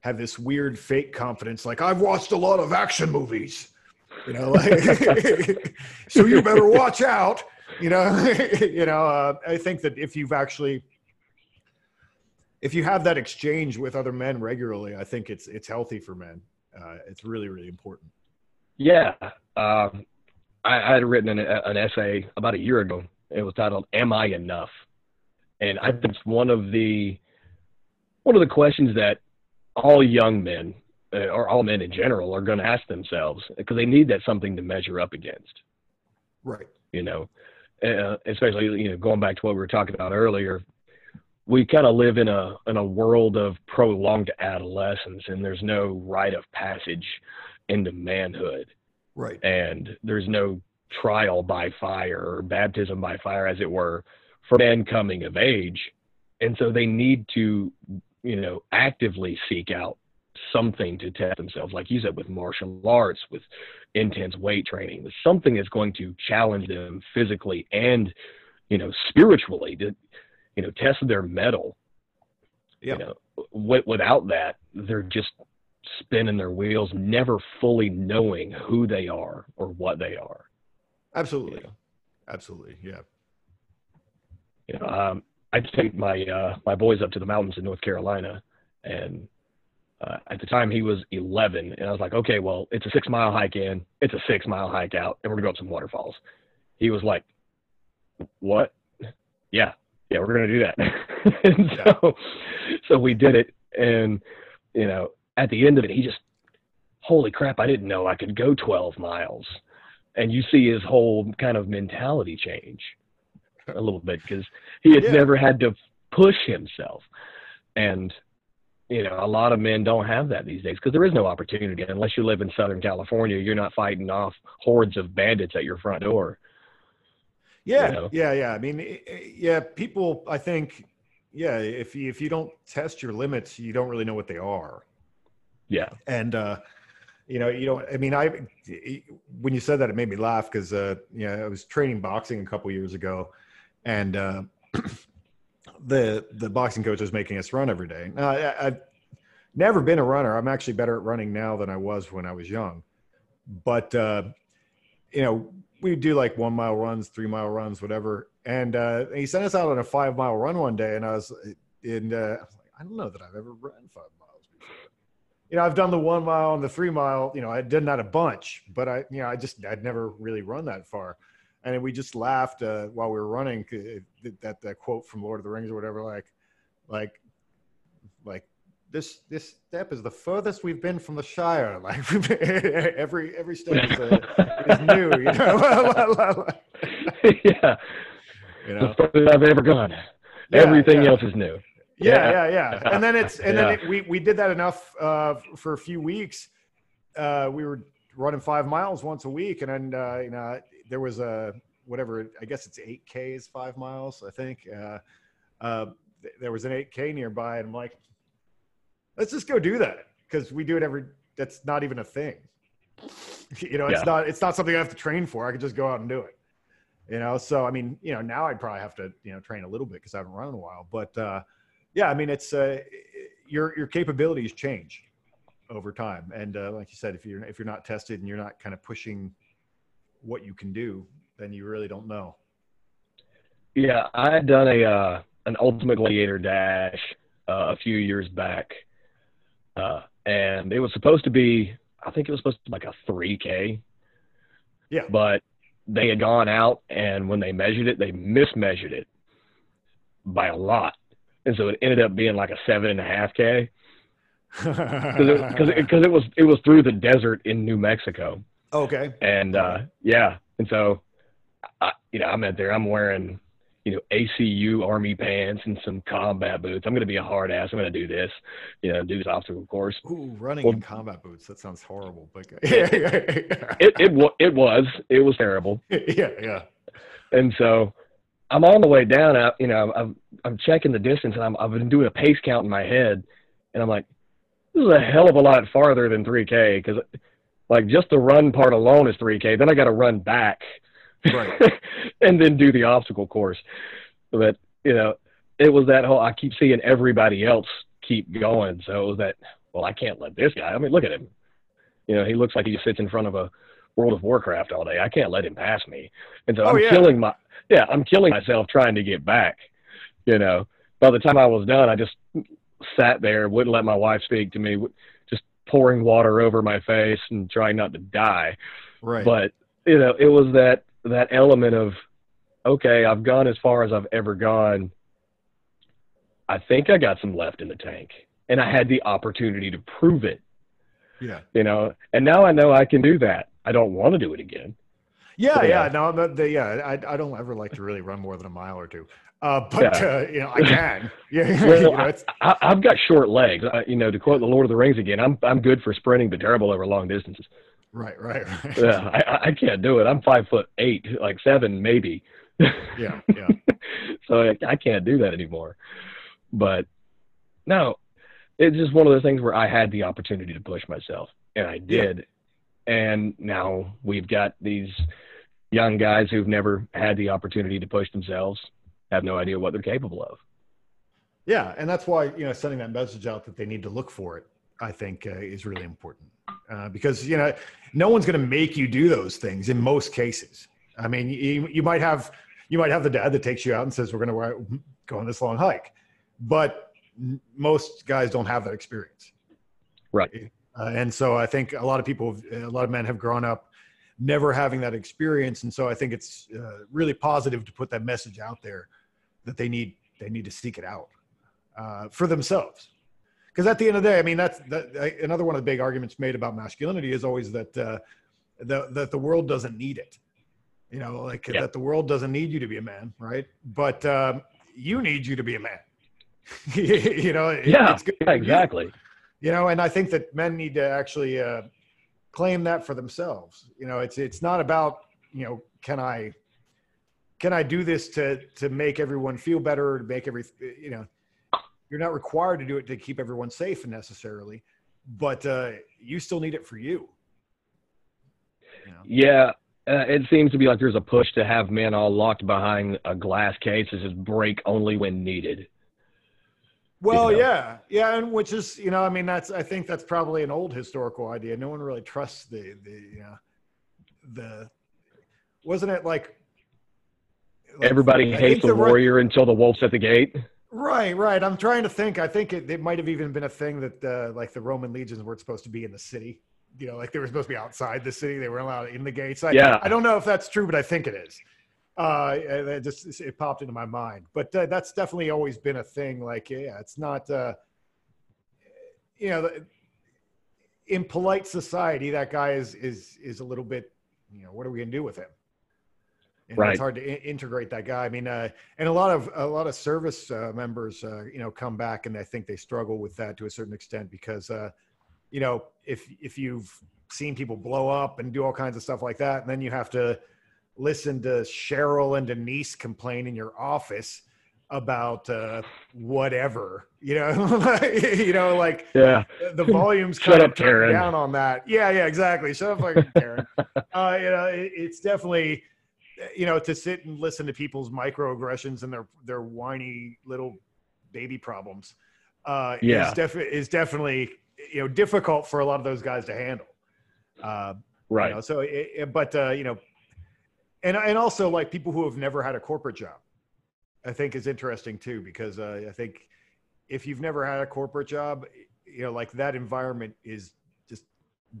have this weird fake confidence like i've watched a lot of action movies you know like so you better watch out you know you know uh, i think that if you've actually if you have that exchange with other men regularly i think it's it's healthy for men uh, it's really really important Yeah. Um, I, I had written an, an essay about a year ago. It was titled "Am I Enough?" And I think it's one of the one of the questions that all young men uh, or all men in general are going to ask themselves because they need that something to measure up against. right You know, uh, especially you know going back to what we were talking about earlier. We kind of live in a in a world of prolonged adolescence, and there's no rite of passage into manhood right and there's no trial by fire or baptism by fire, as it were, for men coming of age. And so they need to, you know, actively seek out something to test themselves, like you said, with martial arts, with intense weight training, with something that's going to challenge them physically and, you know, spiritually to, you know, test their mettle. yeah You know, w- without that, they're just spinning their wheels, never fully knowing who they are or what they are. absolutely Yeah. absolutely yeah You know, um, I take my uh, my boys up to the mountains in North Carolina, and uh, at the time he was 11, and I was like, okay, well, it's a six mile hike in, it's a six mile hike out, and we're gonna go up some waterfalls. He was like, what? Yeah, yeah, we're gonna do that. and so, so we did it, and you know, at the end of it, he just, holy crap, I didn't know I could go 12 miles, and you see his whole kind of mentality change a little bit because he had Yeah. never had to push himself. And, you know, a lot of men don't have that these days because there is no opportunity. Unless you live in Southern California, you're not fighting off hordes of bandits at your front door. Yeah, you know? yeah, yeah. I mean, i- i- yeah. People, I think, yeah. If you, if you don't test your limits, you don't really know what they are. Yeah. And uh, you know, you don't. I mean, I when you said that, it made me laugh because uh, you know, I was training boxing a couple years ago, and uh, the the boxing coach was making us run every day. Now, I, I never been a runner. I'm actually better at running now than I was when I was young. But uh, you know, we do like one mile runs, three mile runs, whatever. And uh, he sent us out on a five mile run one day, and I was in. Uh, I, was like, I don't know that I've ever run five miles before. You know, I've done the one mile and the three mile. You know, I did that a bunch, but I, you know, I just I'd never really run that far. And we just laughed uh, while we were running. That that quote from Lord of the Rings or whatever, like, like, like this this step is the furthest we've been from the Shire. Like every every step is, uh, is new, you know. yeah, you know, the furthest I've ever gone. Yeah, Everything yeah. else is new. Yeah, yeah, yeah, yeah. And then it's and then it, we we did that enough uh, for a few weeks. Uh, we were running five miles once a week, and then uh, you know there was a whatever I guess it's eight k is five miles. I think uh, uh, there was an eight k nearby, and I'm like let's just go do that because we do it every. That's not even a thing. You know, it's yeah. not. It's not something I have to train for. I could just go out and do it. You know, so I mean, you know, now I'd probably have to, you know, train a little bit because I haven't run in a while. But uh, yeah, I mean, it's uh, your your capabilities change over time, and uh, like you said, if you're if you're not tested and you're not kind of pushing what you can do, then you really don't know. Yeah, I had done a uh, an Ultimate Gladiator dash uh, a few years back, uh, and it was supposed to be, I think it was supposed to be like a 3K. Yeah. But they had gone out, and when they measured it, they mismeasured it by a lot. And so it ended up being like a seven and a half K. Because it, it, it, was it was through the desert in New Mexico. Okay. And uh, yeah, and so I, you know I'm out there. I'm wearing you know, ACU army pants and some combat boots. I'm going to be a hard ass. I'm going to do this, you know, do this obstacle course. Ooh, running well, in combat boots. That sounds horrible. But it, it, it, it was, it was terrible. yeah. Yeah. And so I'm on the way down. I, you know, I'm, I'm checking the distance and I'm, I've been doing a pace count in my head and I'm like, this is a hell of a lot farther than 3K because like just the run part alone is 3K. Then I got to run back right. and then do the obstacle course. But you know, it was that whole. I keep seeing everybody else keep going, so it was that. Well, I can't let this guy. I mean, look at him. You know, he looks like he just sits in front of a World of Warcraft all day. I can't let him pass me, and so oh, I'm yeah. killing my. Yeah, I'm killing myself trying to get back. You know, by the time I was done, I just sat there, wouldn't let my wife speak to me, pouring water over my face and trying not to die. Right. But you know, it was that that element of okay, I've gone as far as I've ever gone. I think I got some left in the tank, and I had the opportunity to prove it. Yeah, you know, and now I know I can do that. I don't want to do it again. Yeah, yeah, yeah. no, the, yeah. I, I don't ever like to really run more than a mile or two. Uh, but yeah. uh, you know, I can. Yeah, well, you know, I, have got short legs. I, you know, to quote the Lord of the Rings again, I'm I'm good for sprinting, but terrible over long distances. Right, right, right. Yeah, I, I can't do it. I'm five foot eight, like seven maybe. Yeah, yeah. so I, I can't do that anymore. But no, it's just one of those things where I had the opportunity to push myself, and I did. Yeah. And now we've got these young guys who've never had the opportunity to push themselves, have no idea what they're capable of. Yeah, and that's why you know sending that message out that they need to look for it, I think, uh, is really important uh, because you know no one's going to make you do those things in most cases. I mean, you, you might have you might have the dad that takes you out and says we're going to go on this long hike, but most guys don't have that experience. Right. Uh, and so I think a lot of people, a lot of men have grown up never having that experience, and so I think it's uh, really positive to put that message out there that they need they need to seek it out uh, for themselves because at the end of the day, I mean, that's that, another one of the big arguments made about masculinity is always that uh, the, that the world doesn't need it. You know, like yeah. that the world doesn't need you to be a man, right? But um, you need you to be a man. you know, yeah, yeah exactly. You. you. know, and I think that men need to actually uh, claim that for themselves. You know, it's it's not about you know, can I can I do this to to make everyone feel better, to make every you know you're not required to do it to keep everyone safe necessarily, but uh, you still need it for you. you know? Yeah, uh, it seems to be like there's a push to have men all locked behind a glass case that says break only when needed. Well, you know? yeah, yeah, and which is you know, I mean, that's I think that's probably an old historical idea. No one really trusts the the you know, the wasn't it like, like Everybody hates the, right- warrior until the wolf's at the gate. Right, right. I'm trying to think. I think it, it might have even been a thing that uh, like the Roman legions weren't supposed to be in the city. You know, like they were supposed to be outside the city. They weren't allowed in the gates. I, Yeah. I don't know if that's true, but I think it is. Uh, it just it popped into my mind. But uh, that's definitely always been a thing. Like, yeah, it's not. Uh, you know, in polite society, that guy is is is a little bit. You know, what are we gonna do with him? And Right. It's hard to I- integrate that guy. I mean, uh, and a lot of a lot of service uh, members, uh, you know, come back and I think they struggle with that to a certain extent because, uh, you know, if if you've seen people blow up and do all kinds of stuff like that, and then you have to listen to Cheryl and Denise complain in your office about uh, whatever, you know, you know, like Yeah. the volumes kind up, of turned Karen. down on that. Yeah, yeah, exactly. Shut up, fucking Karen. uh, you know, it, it's definitely, you know, to sit and listen to people's microaggressions and their their whiny little baby problems. Uh, Yeah. is, defi- is definitely you know difficult for a lot of those guys to handle. Uh, Right. you know, so, it, it- but uh, you know, and and also like people who have never had a corporate job, I think is interesting too because uh, I think if you've never had a corporate job, you know, like that environment is just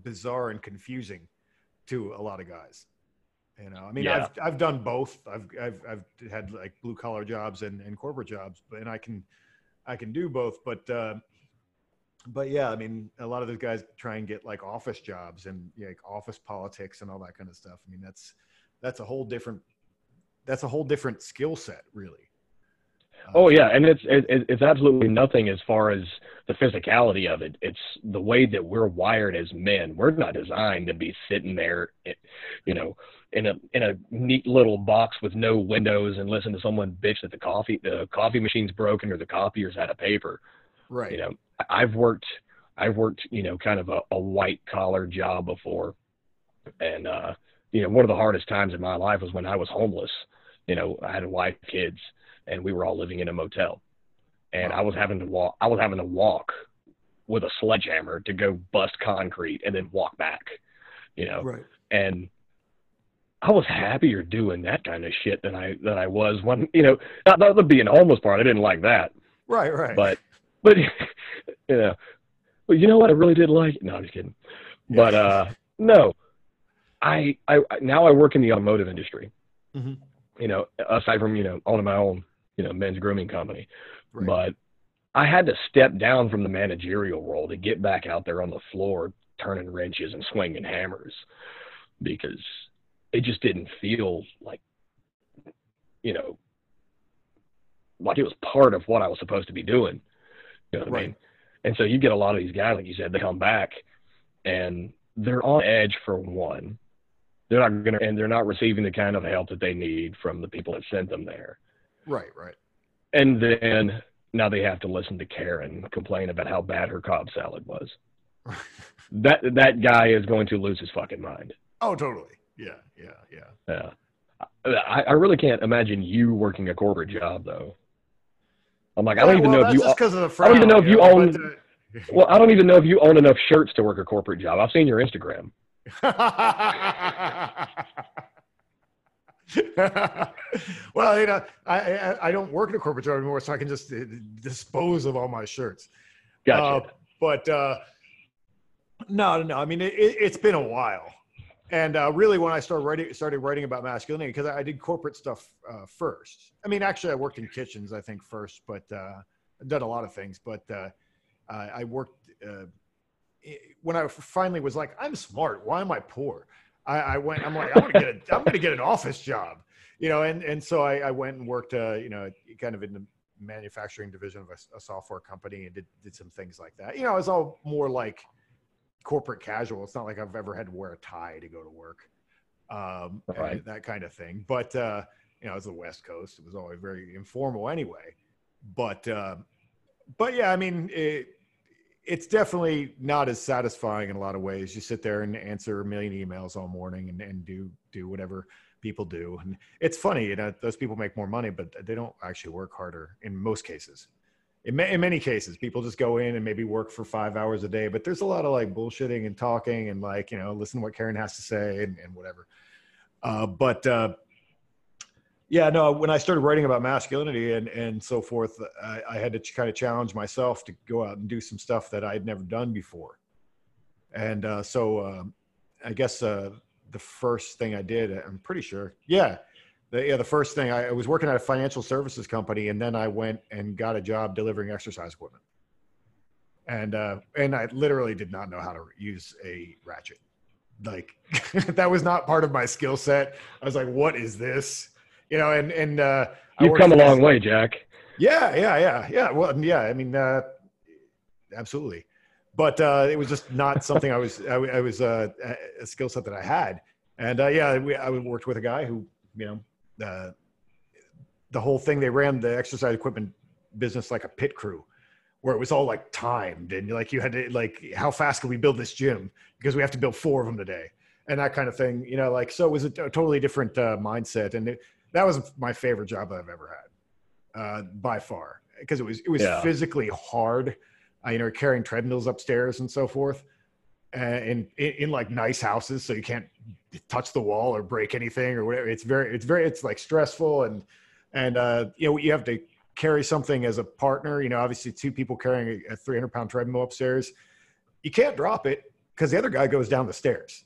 bizarre and confusing to a lot of guys. You know, I mean, Yeah. I've I've done both. I've I've I've had like blue collar jobs and, and corporate jobs, but and I can I can do both. But uh, but yeah, I mean, a lot of those guys try and get like office jobs and like office politics and all that kind of stuff. I mean, that's that's a whole different that's a whole different skill set, really. Uh, Oh yeah, and it's it, it- it's absolutely nothing as far as the physicality of it. It's the way that we're wired as men. We're not designed to be sitting there, eh, you know, in a in a neat little box with no windows and listen to someone bitch that the coffee the coffee machine's broken or the copier's out of paper. right. You know, I've worked I've worked you know kind of a, a white collar job before, and uh, you know one of the hardest times in my life was when I was homeless. You know, I had a wife, kids, and we were all living in a motel, and I was having to walk. I was having to walk with a sledgehammer to go bust concrete and then walk back. You know, Right. and I was happier doing that kind of shit than I than I was when you know not, not the being homeless part. I didn't like that Right. Right. but but you know but you know what i really did like no i'm just kidding but uh no I, I now i work in the automotive industry Mhm. you know aside from you know owning my own you know men's grooming company Right. but i had to step down from the managerial role to get back out there on the floor turning wrenches and swinging hammers because it just didn't feel like you know like it was part of what I was supposed to be doing. You know what I Right. mean? And so you get a lot of these guys, like you said, they come back and they're on edge for one. They're not gonna and they're not receiving the kind of help that they need from the people that sent them there. right. Right. And then now they have to listen to Karen complain about how bad her Cobb salad was. That that guy is going to lose his fucking mind. Oh, totally. Yeah. Yeah. Yeah. Yeah. I, I really can't imagine you working a corporate job though. I'm like, I don't Yeah, even well, know if you just because of the I don't even know if you own- uh, well, I don't even know if you own enough shirts to work a corporate job. I've seen your Instagram. well, you know, I, I I don't work in a corporate job anymore, so I can just uh, dispose of all my shirts. Gotcha. Uh, but uh, no, no, no. I mean, it, it's been a while, and uh, really, when I started writing, started writing about masculinity, because I did corporate stuff uh, first. I mean, actually, I worked in kitchens, I think, first, but uh, I've done a lot of things. But uh, I I worked uh, when I finally was like, I'm smart. Why am I poor? I, I went. I'm like, I'm gonna get a, I'm gonna get an office job, you know. And and so I, I went and worked, uh, you know, kind of in the manufacturing division of a, a software company and did did some things like that. You know, it was all more like corporate casual. It's not like I've ever had to wear a tie to go to work, um, Right. that kind of thing. But uh, you know, it's the West Coast. It was always very informal anyway. But uh, but yeah, I mean, it, it's definitely not as satisfying in a lot of ways. You sit there and answer a million emails all morning and, and do do whatever people do. And it's funny, you know, those people make more money, but they don't actually work harder in most cases. In, ma- in many cases, people just go in and maybe work for five hours a day, but there's a lot of like bullshitting and talking and like, you know, listen to what Karen has to say and, and whatever. Uh, but uh, yeah, no, when I started writing about masculinity and, and so forth, I, I had to ch- kind of challenge myself to go out and do some stuff that I had never done before. And uh, so um, I guess uh, the first thing I did, I'm pretty sure, yeah, the, yeah, the first thing I, I was working at a financial services company, and then I went and got a job delivering exercise equipment. And uh, and I literally did not know how to use a ratchet. Like that was not part of my skill set. I was like, "What is this?" You know. And and uh, You've come a this- long way, Jack. yeah, yeah, yeah, yeah. Well, yeah. I mean, uh, absolutely. But uh, it was just not something I was. I, I was uh, a skill set that I had. And uh, yeah, we, I worked with a guy who, you know, uh, the whole thing. They ran the exercise equipment business like a pit crew, where it was all like timed and like you had to like, how fast can we build this gym because we have to build four of them today, and that kind of thing. You know, like so it was a, a totally different uh, mindset, and it, that was my favorite job I've ever had uh, by far because it was it was Yeah. physically hard. Uh, you know, carrying treadmills upstairs and so forth, uh, in, in in like nice houses, so you can't touch the wall or break anything or whatever. It's very it's very it's like stressful and and uh, you know you have to carry something as a partner. You know, obviously two people carrying a, a 300 pound treadmill upstairs, you can't drop it because the other guy goes down the stairs.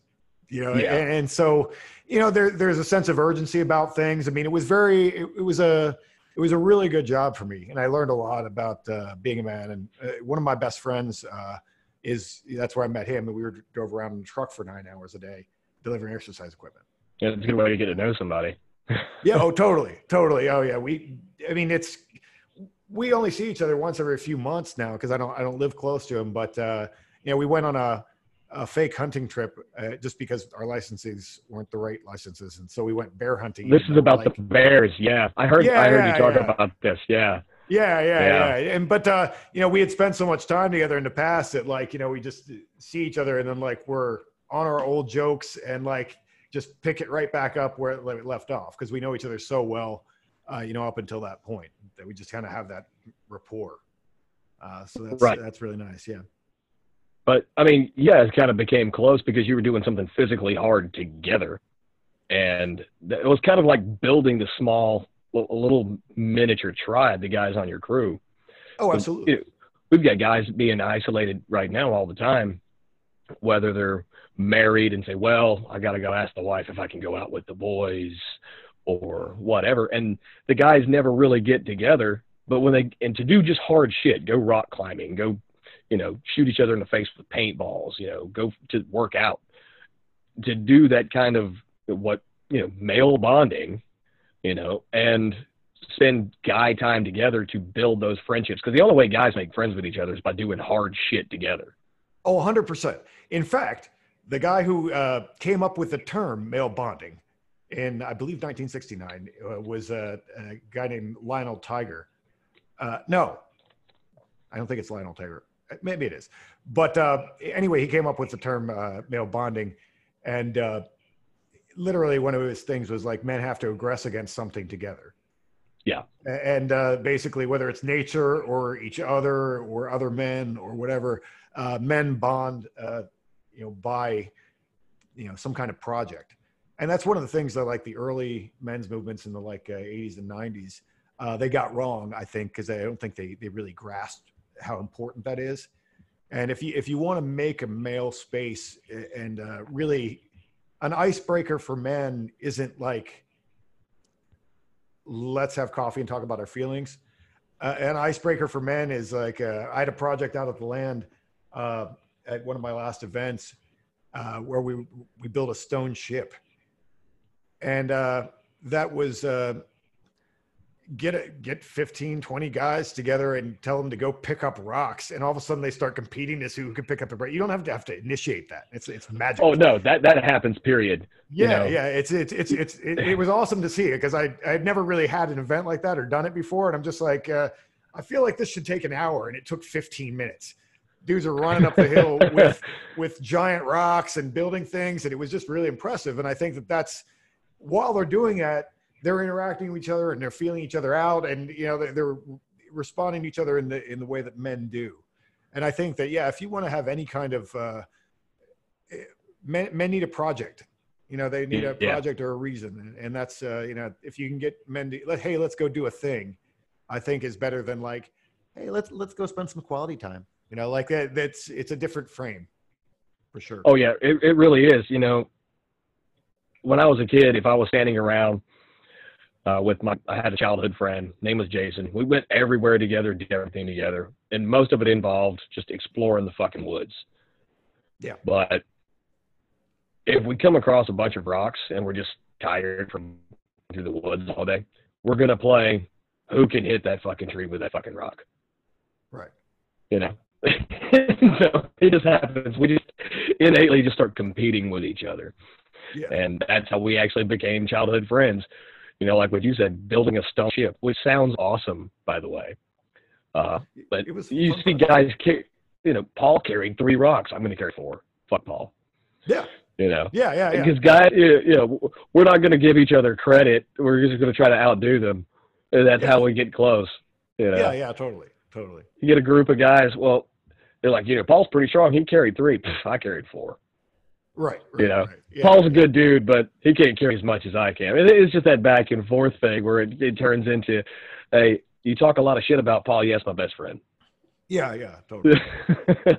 You know, Yeah. and, and so you know there there's a sense of urgency about things. I mean, it was very it, it was a it was a really good job for me, and I learned a lot about uh, being a man. And uh, one of my best friends uh, is that's where I met him, and we were drove around in a truck for nine hours a day delivering exercise equipment. Yeah, it's a good way to get to know somebody. Yeah, oh, totally, totally. Oh, yeah. We, I mean, it's we only see each other once every few months now because I don't I don't live close to him. But uh, you know, we went on a a fake hunting trip uh, just because our licenses weren't the right licenses, and so we went bear hunting. This is about like, the Bears. Yeah, I heard. Yeah, I heard yeah, you talk yeah. about this. Yeah. Yeah, yeah, Yeah. yeah, And but uh, you know, we had spent so much time together in the past that like, you know, we just see each other and then like we're on our old jokes and like just pick it right back up where it left off because we know each other so well, uh, you know, up until that point that we just kind of have that rapport. Uh, so that's Right. that's really nice. Yeah. But I mean, yeah, it kind of became close because you were doing something physically hard together, and it was kind of like building the small, li- little miniature tribe. The guys on your crew. Oh, absolutely. you know, We've got guys being isolated right now all the time, whether they're married and say, "Well, I got to go ask the wife if I can go out with the boys," or whatever. And the guys never really get together. But when they and to do just hard shit, go rock climbing, go, you know, shoot each other in the face with paintballs, you know, go to work out, to do that kind of what you know male bonding, you know, and spend guy time together to build those friendships because the only way guys make friends with each other is by doing hard shit together. Oh, 100%. In fact, the guy who uh, came up with the term male bonding in, I believe, 1969 uh, was a, a guy named Lionel Tiger. Uh, no, I don't think it's Lionel Tiger. Uh, Maybe it is. But uh, anyway, he came up with the term uh, male bonding. And literally, one of his things was like men have to aggress against something together. Yeah. And uh, basically, whether it's nature or each other or other men or whatever, uh, men bond, uh, you know, by, you know, some kind of project. And that's one of the things that like the early men's movements in the like uh, 80s and 90s, uh, they got wrong, I think, because I don't think they, they really grasped how important that is. And if you if you want to make a male space and uh, really an icebreaker for men isn't like let's have coffee and talk about our feelings. Uh, an icebreaker for men is like uh, I had a project out at the land uh, at one of my last events uh, where we we built a stone ship, and uh, that was uh, get a, get 15 20 guys together and tell them to go pick up rocks and all of a sudden they start competing to see who can pick up the rock. you don't have to have to initiate that it's it's magic Oh no, that that happens. Period. yeah, you know. yeah, it's it's it's it's it, it was awesome to see it because I I had never really had an event like that or done it before, and I'm just like, uh, I feel like this should take an hour, and it took 15 minutes. Dudes are running up the hill with with giant rocks and building things, and it was just really impressive. And I think that that's while they're doing that, they're interacting with each other and they're feeling each other out, and you know they're, they're responding to each other in the in the way that men do. And I think that yeah, if you want to have any kind of uh, eh, men men need a project. You know, they need a Yeah. project or a reason, and, and that's uh, you know, if you can get men to let hey, let's go do a thing, I think is better than like hey, let's let's go spend some quality time. You know, like that. That's it's a different frame, for sure. Oh yeah, it it really is. You know, when I was a kid, if I was standing around uh, with my, I had a childhood friend. Name was Jason. We went everywhere together, did everything together, and most of it involved just exploring the fucking woods. Yeah. But if we come across a bunch of rocks and we're just tired from through the woods all day, we're gonna play who can hit that fucking tree with that fucking rock. Right. You know. so it just happens. We just innately just start competing with each other. Yeah. And that's how we actually became childhood friends. You know, like what you said, building a stone ship, which sounds awesome, by the way. Uh, but It was you fun see fun. guys, you know, Paul carried three rocks. I'm going to carry four. Fuck Paul. Yeah. You know, Yeah. Yeah. Yeah. because guys, you you know, we're not going to give each other credit. We're just going to try to outdo them. And that's Yeah. how we get close. You know, Yeah. Yeah. Totally. Totally. you get a group of guys. Well, they're like, you know, Paul's pretty strong. He carried three. Pff, I carried four. Right. right You know, right. Yeah. Paul's a good dude, but he can't carry as much as I can. It- It's just that back and forth thing where it, it turns into, hey, you talk a lot of shit about Paul. Yes, my best friend. Yeah. Yeah. Totally.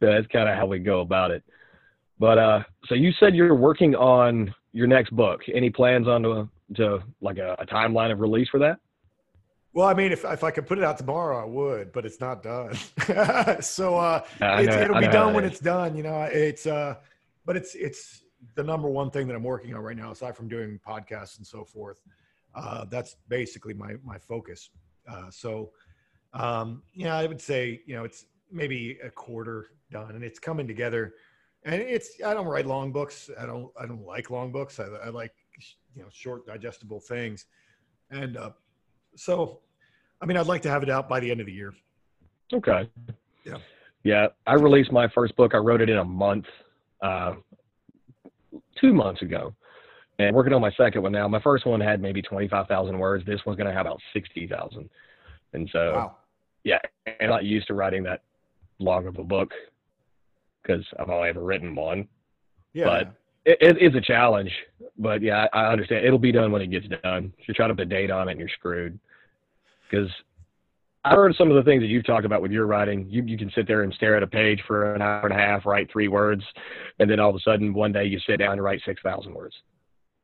That's kind of how we go about it. But uh, so you said you're working on your next book. Any plans on to, to like a, a timeline of release for that? Well, I mean, if if I could put it out tomorrow, I would, but it's not done. so uh, I it's, know- it'll be done when it's done. You know, it's uh, but it's it's the number one thing that I'm working on right now, aside from doing podcasts and so forth. Uh, that's basically my my focus. Uh, so, um, yeah, I would say you know it's maybe a quarter done, and it's coming together. And it's I don't write long books. I don't I don't like long books. I, I like you know short digestible things, and uh, so I mean I'd like to have it out by the end of the year. Okay. Yeah. Yeah. I released my first book. I wrote it in a month, uh, two months ago, and working on my second one now. My first one had maybe twenty five thousand words. This one's going to have about sixty thousand, and so Wow. yeah, I'm not used to writing that long of a book because I've only ever written one. Yeah. but- It, it is a challenge, but yeah, I, I understand. It'll be done when it gets done. If you try to put a date on it, and you're screwed. Because I heard some of the things that you've talked about with your writing. You you can sit there and stare at a page for an hour and a half, write three words, and then all of a sudden one day you sit down and write six thousand words.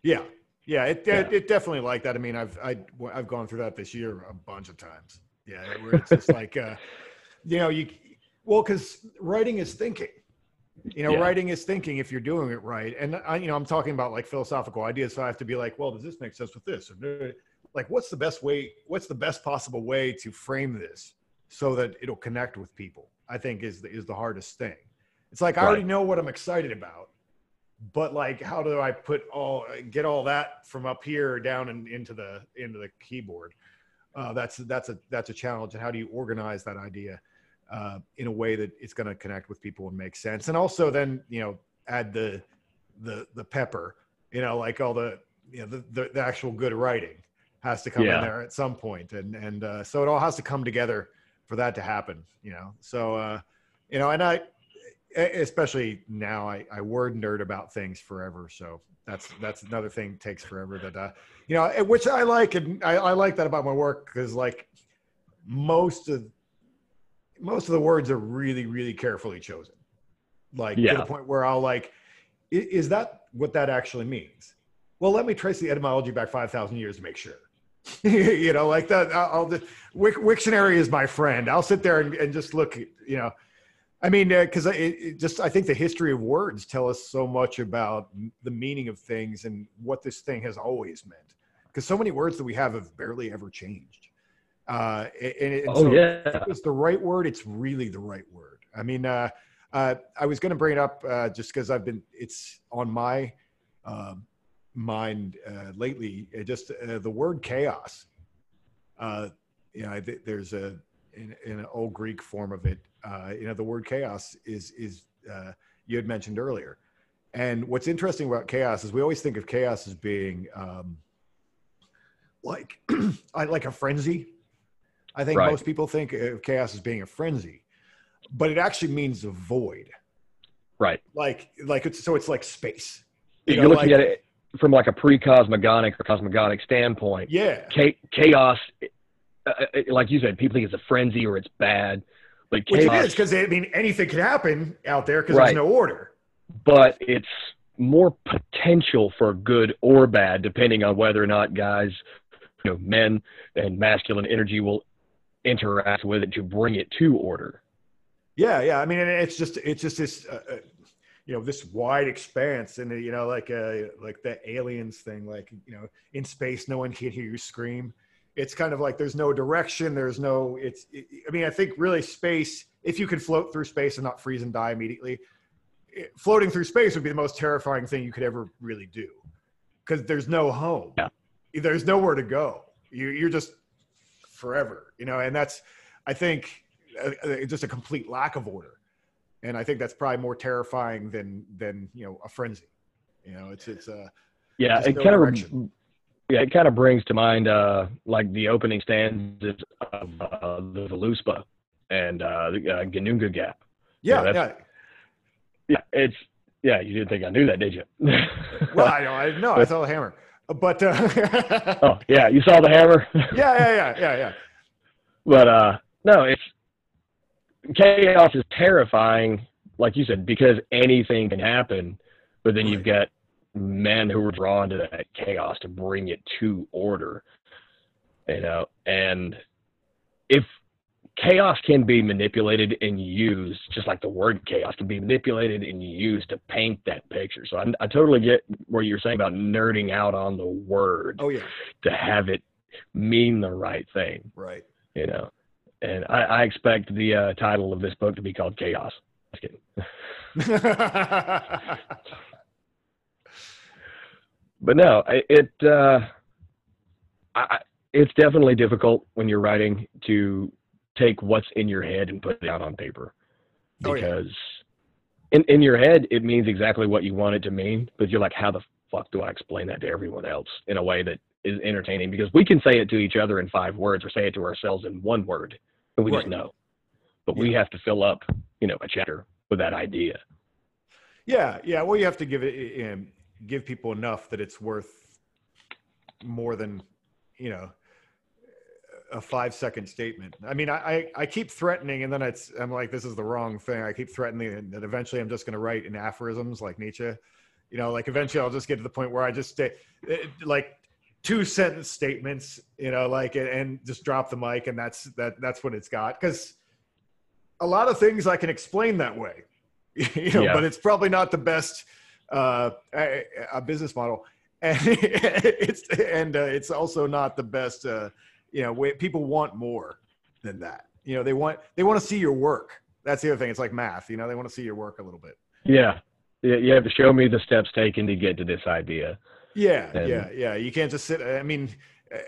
Yeah, yeah, it, Yeah. it it definitely like that. I mean, I've I, I've gone through that this year a bunch of times. Yeah, where it's just like, uh, you know, you well, because writing is thinking. You know, Yeah. writing is thinking if you're doing it right. And I, you know, I'm talking about like philosophical ideas, so I have to be like, well, does this make sense with this? Like, what's the best way? What's the best possible way to frame this so that it'll connect with people? I think is the, is the hardest thing. It's like I already know what I'm excited about, but like how do i put all get all that from up here down and into the into the keyboard uh, that's that's a that's a challenge and how do you organize that idea uh, in a way that it's going to connect with people and make sense and also then you know add the the the pepper you know like all the you know the, the, the actual good writing has to come Yeah. in there at some point and and uh, so it all has to come together for that to happen you know? So uh you know and I especially now I, I word nerd about things forever so that's that's another thing takes forever that uh you know which i like and i, I like that about my work because like most of most of the words are really really carefully chosen. Like to the point where i'll like is that what that actually means? Well let me trace the etymology back 5000 years to make sure you know like that i'll, I'll just Wic- wiktionary is my friend i'll sit there and, and just look you know I mean, because it just I think the history of words tell us so much about the meaning of things and what this thing has always meant. Because so many words that we have have barely ever changed. Uh, and, and Oh so yeah. if it's the right word, it's really the right word. I mean, uh, uh, I was going to bring it up uh, just because I've been it's on my um mind uh, lately. It just uh, the word chaos. Uh, you know, I thi- there's a in, in an old Greek form of it. Uh, you know, the word chaos is is uh, you had mentioned earlier. And what's interesting about chaos is we always think of chaos as being um, like like a frenzy. I think Right. most people think of chaos as being a frenzy, but it actually means a void. Right. Like, like it's so it's like space. You you're know, looking like- at it from like a pre-cosmogonic or cosmogonic standpoint. Yeah, cha- chaos, uh, uh, like you said, people think it's a frenzy or it's bad, but which chaos, it is because I mean anything can happen out there because Right. there's no order. but it's more potential for good or bad depending on whether or not guys, you know, men and masculine energy will interact with it to bring it to order. Yeah, yeah. I mean, it's just it's just this, uh, uh, you know, this wide expanse, and you know, like uh, like the aliens thing, like you know, in space, no one can hear you scream. It's kind of like there's no direction, there's no. It's. It, I mean, I think really space. If you could float through space and not freeze and die immediately, it, floating through space would be the most terrifying thing you could ever really do, because there's no home. Yeah. There's nowhere to go. You, you're just forever, you know, and that's. I think uh, uh, just a complete lack of order and i think that's probably more terrifying than than you know a frenzy you know it's it's uh Yeah, it no kind of yeah, it kind of brings to mind uh, like the opening stanzas of uh, the Voluspa and uh, the uh, Ginnungagap. yeah Yeah, yeah Yeah, it's yeah. You didn't think I knew that, did you? well i know i know i saw the hammer but uh oh yeah, you saw the hammer. yeah yeah yeah yeah yeah but uh, no, it's chaos is terrifying, like you said, because anything can happen. But then you've got men who are drawn to that chaos to bring it to order. You know, and if chaos can be manipulated and used, just like the word chaos can be manipulated and used to paint that picture. So I, I totally get what you're saying about nerding out on the word oh yeah to have it mean the right thing right you know. And I, I expect the uh, title of this book to be called Chaos. Just kidding. But no, it uh, I, it's definitely difficult when you're writing to take what's in your head and put it out on paper Oh, yeah. because in in your head it means exactly what you want it to mean, but you're like, how the fuck do I explain that to everyone else in a way that is entertaining? Because we can say it to each other in five words or say it to ourselves in one word, and we Right. know. But we have to fill up, you know, a chapter with that idea. yeah yeah well you have to give it um, give people enough that it's worth more than you know a five second statement i mean I, I i keep threatening and then it's i'm like this is the wrong thing i keep threatening that eventually i'm just going to write in aphorisms like nietzsche you know like eventually i'll just get to the point where i just stay eh, like two sentence statements you know like and- just drop the mic and that's that that's what it's got because a lot of things i can explain that way you know Yeah. but it's probably not the best uh a, a business model and it's and uh, it's also not the best uh you know way, people want more than that you know they want they want to see your work that's the other thing it's like math you know they want to see your work a little bit Yeah. Yeah, you have to show me the steps taken to get to this idea. Yeah And- yeah yeah. You can't just sit i mean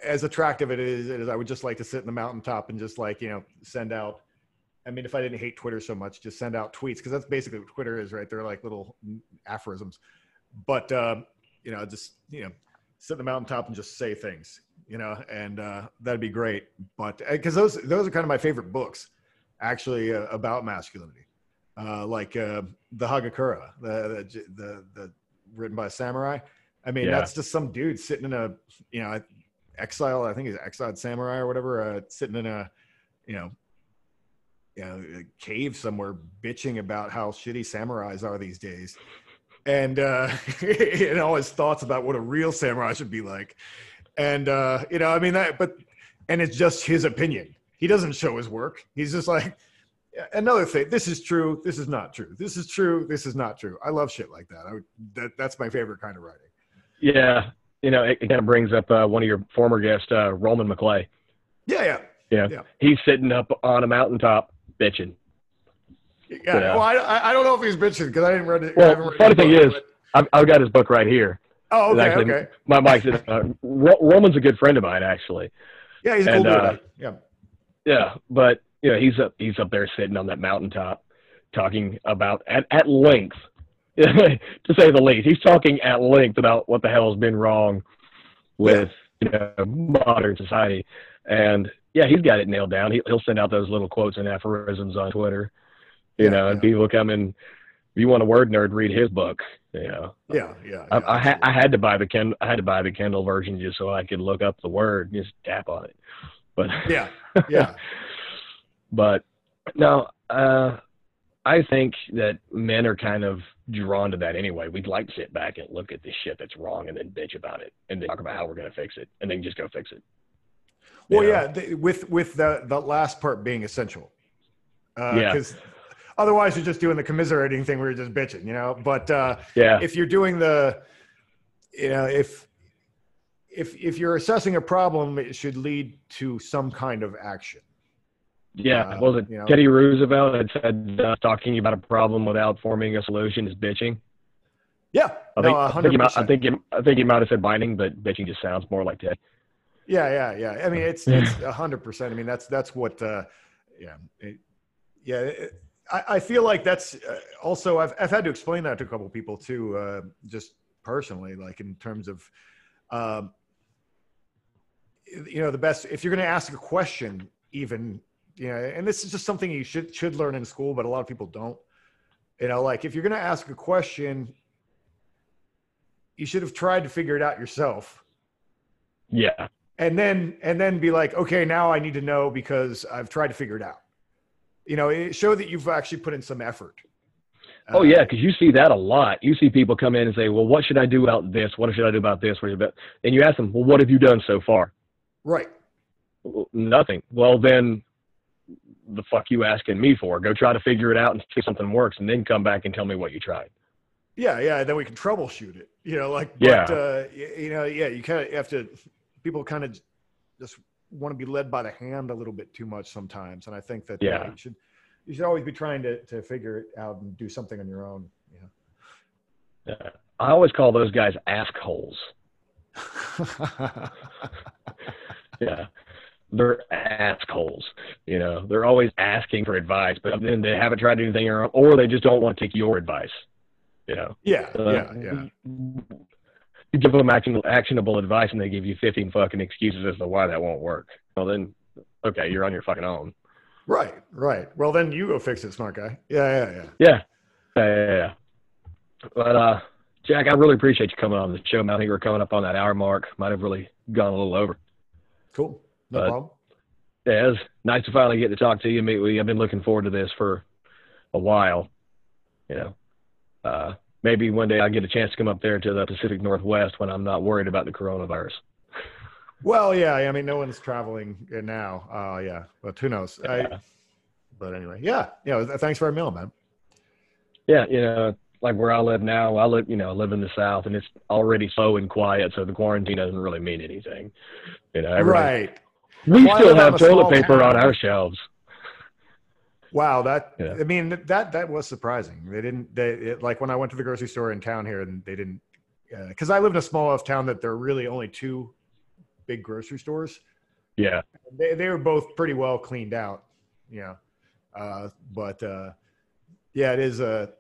as attractive it is, it is i would just like to sit in the mountaintop and just like you know send out i mean if i didn't hate twitter so much just send out tweets because that's basically what twitter is right? They're like little aphorisms. But um, you know just you know sit in the mountaintop and just say things you know? And uh, that'd be great. But because those those are kind of my favorite books actually uh, about masculinity. Uh, like uh, the Hagakure the, the the the written by a samurai i mean Yeah. that's just some dude sitting in a you know exile i think he's exiled samurai or whatever uh, sitting in a you know you know, a cave somewhere bitching about how shitty samurais are these days. And uh and all his thoughts about what a real samurai should be like. And uh you know i mean that but and it's just his opinion. He doesn't show his work. He's just like another thing this is true this is not true. This is true this is not true. I love shit like that. I would that, that's my favorite kind of writing Yeah. You know, it, it kind of brings up uh, one of your former guests, uh, Roman McClay. yeah yeah Yeah. Yeah. He's sitting up on a mountaintop bitching. yeah, Yeah. well I, I- don't know if he's bitching because i didn't read it Well, read funny thing book, is, but- I've, I've got his book right here. oh okay actually- okay My Mike's uh, Roman's a good friend of mine, actually. yeah he's a cool and, dude uh, yeah Yeah, but you know, he's up he's up there sitting on that mountaintop, talking about at at length, to say the least. He's talking at length about what the hell has been wrong with you know modern society, and yeah, he's got it nailed down. He, he'll send out those little quotes and aphorisms on Twitter, you Yeah, know, and yeah. people come in. If you want a word nerd, read his book. You know, Yeah, yeah. I, yeah, I, ha- I had to buy the Kindle. I had to buy the Kindle version just so I could look up the word and just tap on it. But yeah, yeah. but no, uh, I think that men are kind of drawn to that anyway. We'd like to sit back and look at the shit that's wrong and then bitch about it and then talk about how we're going to fix it and then just go fix it. You Well, know? yeah, th- with with the the last part being essential. Uh, Yeah. Because otherwise, you're just doing the commiserating thing where you're just bitching, you know. But uh, Yeah. if you're doing the, you know, if if if you're assessing a problem, it should lead to some kind of action. Yeah. uh, was it you know. Teddy Roosevelt had said uh, talking about a problem without forming a solution is bitching? Yeah, I no, think, a I think, he might, I think he, I think he might have said binding, but bitching just sounds more like Ted. Yeah, yeah, yeah. I mean, it's it's a hundred percent. I mean, that's that's what. Uh, yeah, it, yeah. It, I, I feel like that's uh, also. I've I've had to explain that to a couple people too, uh, just personally, like in terms of, um, you know, the best. If you're going to ask a question, even you know, and this is just something you should should learn in school, but a lot of people don't. You know, like if you're going to ask a question, you should have tried to figure it out yourself Yeah. and then and then be like okay now i need to know because i've tried to figure it out you know it show that you've actually put in some effort Oh Uh, yeah, because you see that a lot. You see people come in and say, "Well, what should I do about this? What should I do about this?" What should I about-" And you ask them, "Well, what have you done so far?" right "Well, Nothing. Well, then, the fuck you asking me for? Go try to figure it out and see if something works, and then come back and tell me what you tried. yeah yeah and then we can troubleshoot it you know like Yeah. but, uh, you know yeah you kind of have to people kind of just want to be led by the hand a little bit too much sometimes and i think that uh, Yeah. you should you should always be trying to, to figure it out and do something on your own you Uh, I always call those guys ask holes. Yeah. They're ask holes. You know, they're always asking for advice, but then they haven't tried anything or, or they just don't want to take your advice. You know, yeah Uh, yeah yeah You give them action, actionable advice, and they give you 15 fucking excuses as to why that won't work. Well, then, okay, you're on your fucking own. right right well then you go fix it smart guy yeah yeah yeah Yeah. Yeah, yeah, yeah. But, uh, Jack, I really appreciate you coming on the show, man. I think we're coming up on that hour mark. Might have really gone a little over. Cool. No But- problem. Yeah, it's nice to finally get to talk to you, meet with you. I've been looking forward to this for a while. You know, uh, maybe one day I get a chance to come up there to the Pacific Northwest when I'm not worried about the coronavirus. Well, yeah. I mean, no one's traveling now. Uh, yeah. But who knows? I, but anyway, yeah. Yeah. Thanks for our meal, man. Yeah, you know, like where I live now, I live, you know, I live in the South, and it's already slow and quiet, so the quarantine doesn't really mean anything. You know, Right. We Well, I still live have toilet small paper on our shelves. Wow. That. Yeah. I mean, that that was surprising. They didn't. They it, like when I went to the grocery store in town here, and they didn't. Because I live in a small enough town that there are really only two big grocery stores. Yeah, they, they were both pretty well cleaned out you know uh, but uh, yeah it is a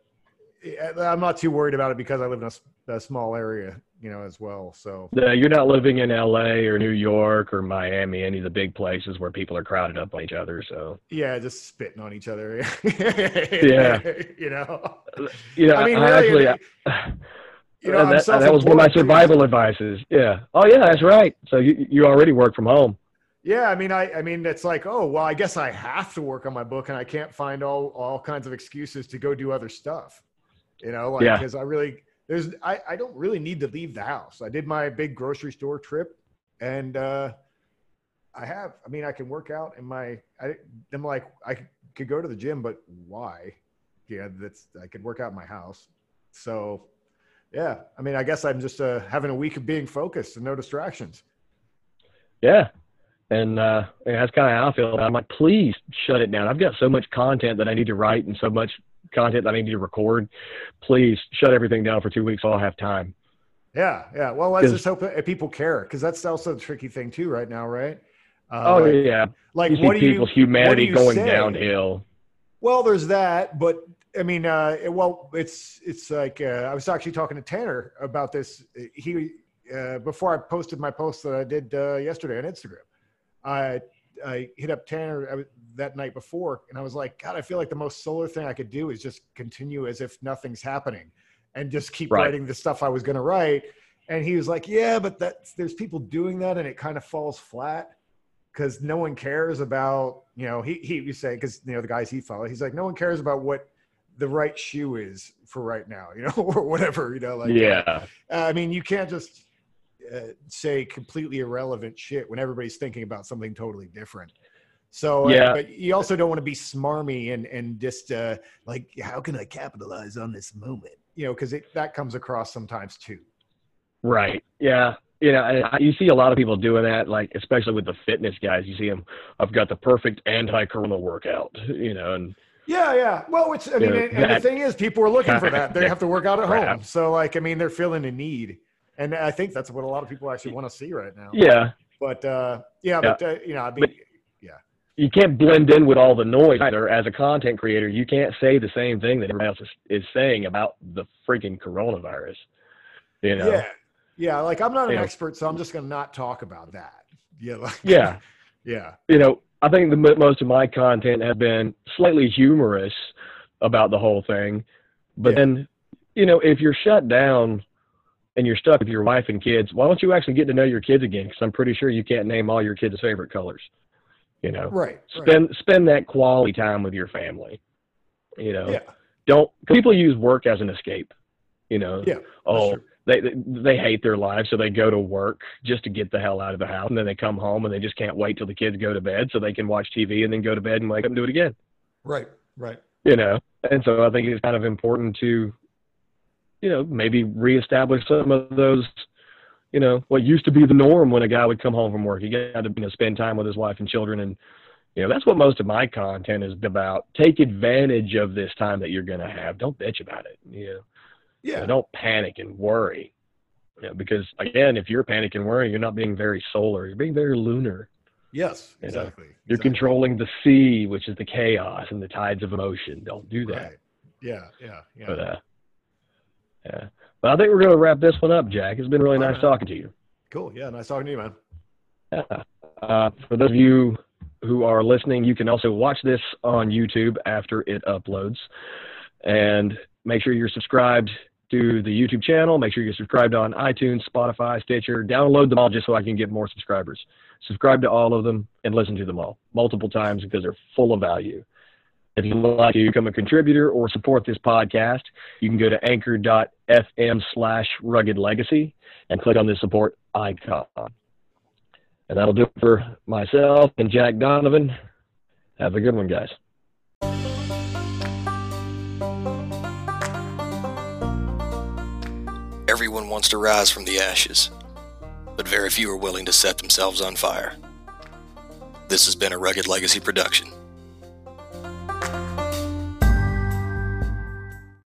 i'm not too worried about it because i live in a small area you know as well so Uh, you're not living in L.A. or New York or Miami, any of the big places where people are crowded up on each other. So, yeah just spitting on each other Yeah. you know you know, i mean I really actually, you know Uh, that, that was one of my self-employed, too, survival advices. Yeah. Oh yeah, that's right. So you you already work from home. Yeah, I mean, I, I mean, it's like, oh, well, I guess I have to work on my book, and I can't find all all kinds of excuses to go do other stuff. You know, like Yeah. because I really there's I I don't really need to leave the house. I did my big grocery store trip, and uh, I have. I mean, I can work out in my. I, I'm like, I could go to the gym, but why? Yeah, that's I could work out in my house. So, yeah, I mean, I guess I'm just uh, having a week of being focused and no distractions. Yeah. And uh, that's kind of how I feel. I'm like, please shut it down. I've got so much content that I need to write and so much content that I need to record. Please shut everything down for two weeks. So I'll have time. Yeah, yeah. Well, let's just hope people care because that's also the tricky thing too right now, right? Uh, oh like, yeah. like You what do you? people's humanity you going say? downhill. Well, there's that, but I mean, uh, well, it's it's like uh, I was actually talking to Tanner about this. He uh, before I posted my post that I did uh, yesterday on Instagram. I hit up Tanner that night before, and I was like, God, I feel like the most solar thing I could do is just continue as if nothing's happening, and just keep right. writing the stuff I was going to write. And he was like, Yeah, but that there's people doing that, and it kind of falls flat because no one cares about you know he he was saying because you know the guys he followed, he's like, no one cares about what the right shoe is for right now, you know, or whatever, you know, like yeah. Uh, I mean, you can't just uh, say completely irrelevant shit when everybody's thinking about something totally different. So uh, yeah, uh, but you also don't want to be smarmy and and just uh, like how can I capitalize on this moment? You know, because that comes across sometimes too. Right. Yeah. You know, you see a lot of people doing that, like especially with the fitness guys. You see them. I've got the perfect anti-corona workout. You know, and yeah, yeah. Well, it's I mean, and, and the thing is, people are looking for that. They have to work out at home. So, like, I mean, they're feeling a need, and I think that's what a lot of people actually want to see right now. Yeah. But uh, yeah, yeah. but uh, you know, I mean, but yeah. You can't blend in with all the noise either. As a content creator, you can't say the same thing that everybody else is, is saying about the freaking coronavirus. You know. Yeah. Yeah. Like, I'm not an expert, so I'm just going to not talk about that. Yeah. Like, yeah. yeah. You know, I think the most of my content has been slightly humorous about the whole thing. But yeah. then, you know, if you're shut down and you're stuck with your wife and kids, why don't you actually get to know your kids again? Because I'm pretty sure you can't name all your kids' favorite colors. You know, right? Spend right. spend that quality time with your family. You know, yeah. Don't people use work as an escape? You know, yeah. Oh, they they hate their life, so they go to work just to get the hell out of the house, and then they come home and they just can't wait till the kids go to bed so they can watch TV and then go to bed and wake up and do it again. Right, right. You know, and so I think it's kind of important to, you know, maybe reestablish some of those, you know, what used to be the norm when a guy would come home from work. He got to you know spend time with his wife and children, and you know that's what most of my content is about. Take advantage of this time that you're going to have. Don't bitch about it. You know yeah. You know, don't panic and worry. You know, because again, if you're panicking and worrying, you're not being very solar. You're being very lunar. Yes, exactly. You know? You're exactly. controlling the sea, which is the chaos and the tides of emotion. Don't do that. Right. Yeah, yeah, yeah. But, uh, yeah. But I think we're going to wrap this one up, Jack. It's been really All nice right. talking to you. Cool. Yeah, nice talking to you, man. Yeah. Uh, for those of you who are listening, you can also watch this on YouTube after it uploads. And make sure you're subscribed to the YouTube channel. Make sure you're subscribed on iTunes, Spotify, Stitcher. Download them all just so I can get more subscribers. Subscribe to all of them and listen to them all multiple times because they're full of value. If you'd like to become a contributor or support this podcast, you can go to anchor.fm slash rugged legacy and click on the support icon. And that'll do it for myself and Jack Donovan. Have a good one, guys. Everyone wants to rise from the ashes, but very few are willing to set themselves on fire. This has been a Rugged Legacy production.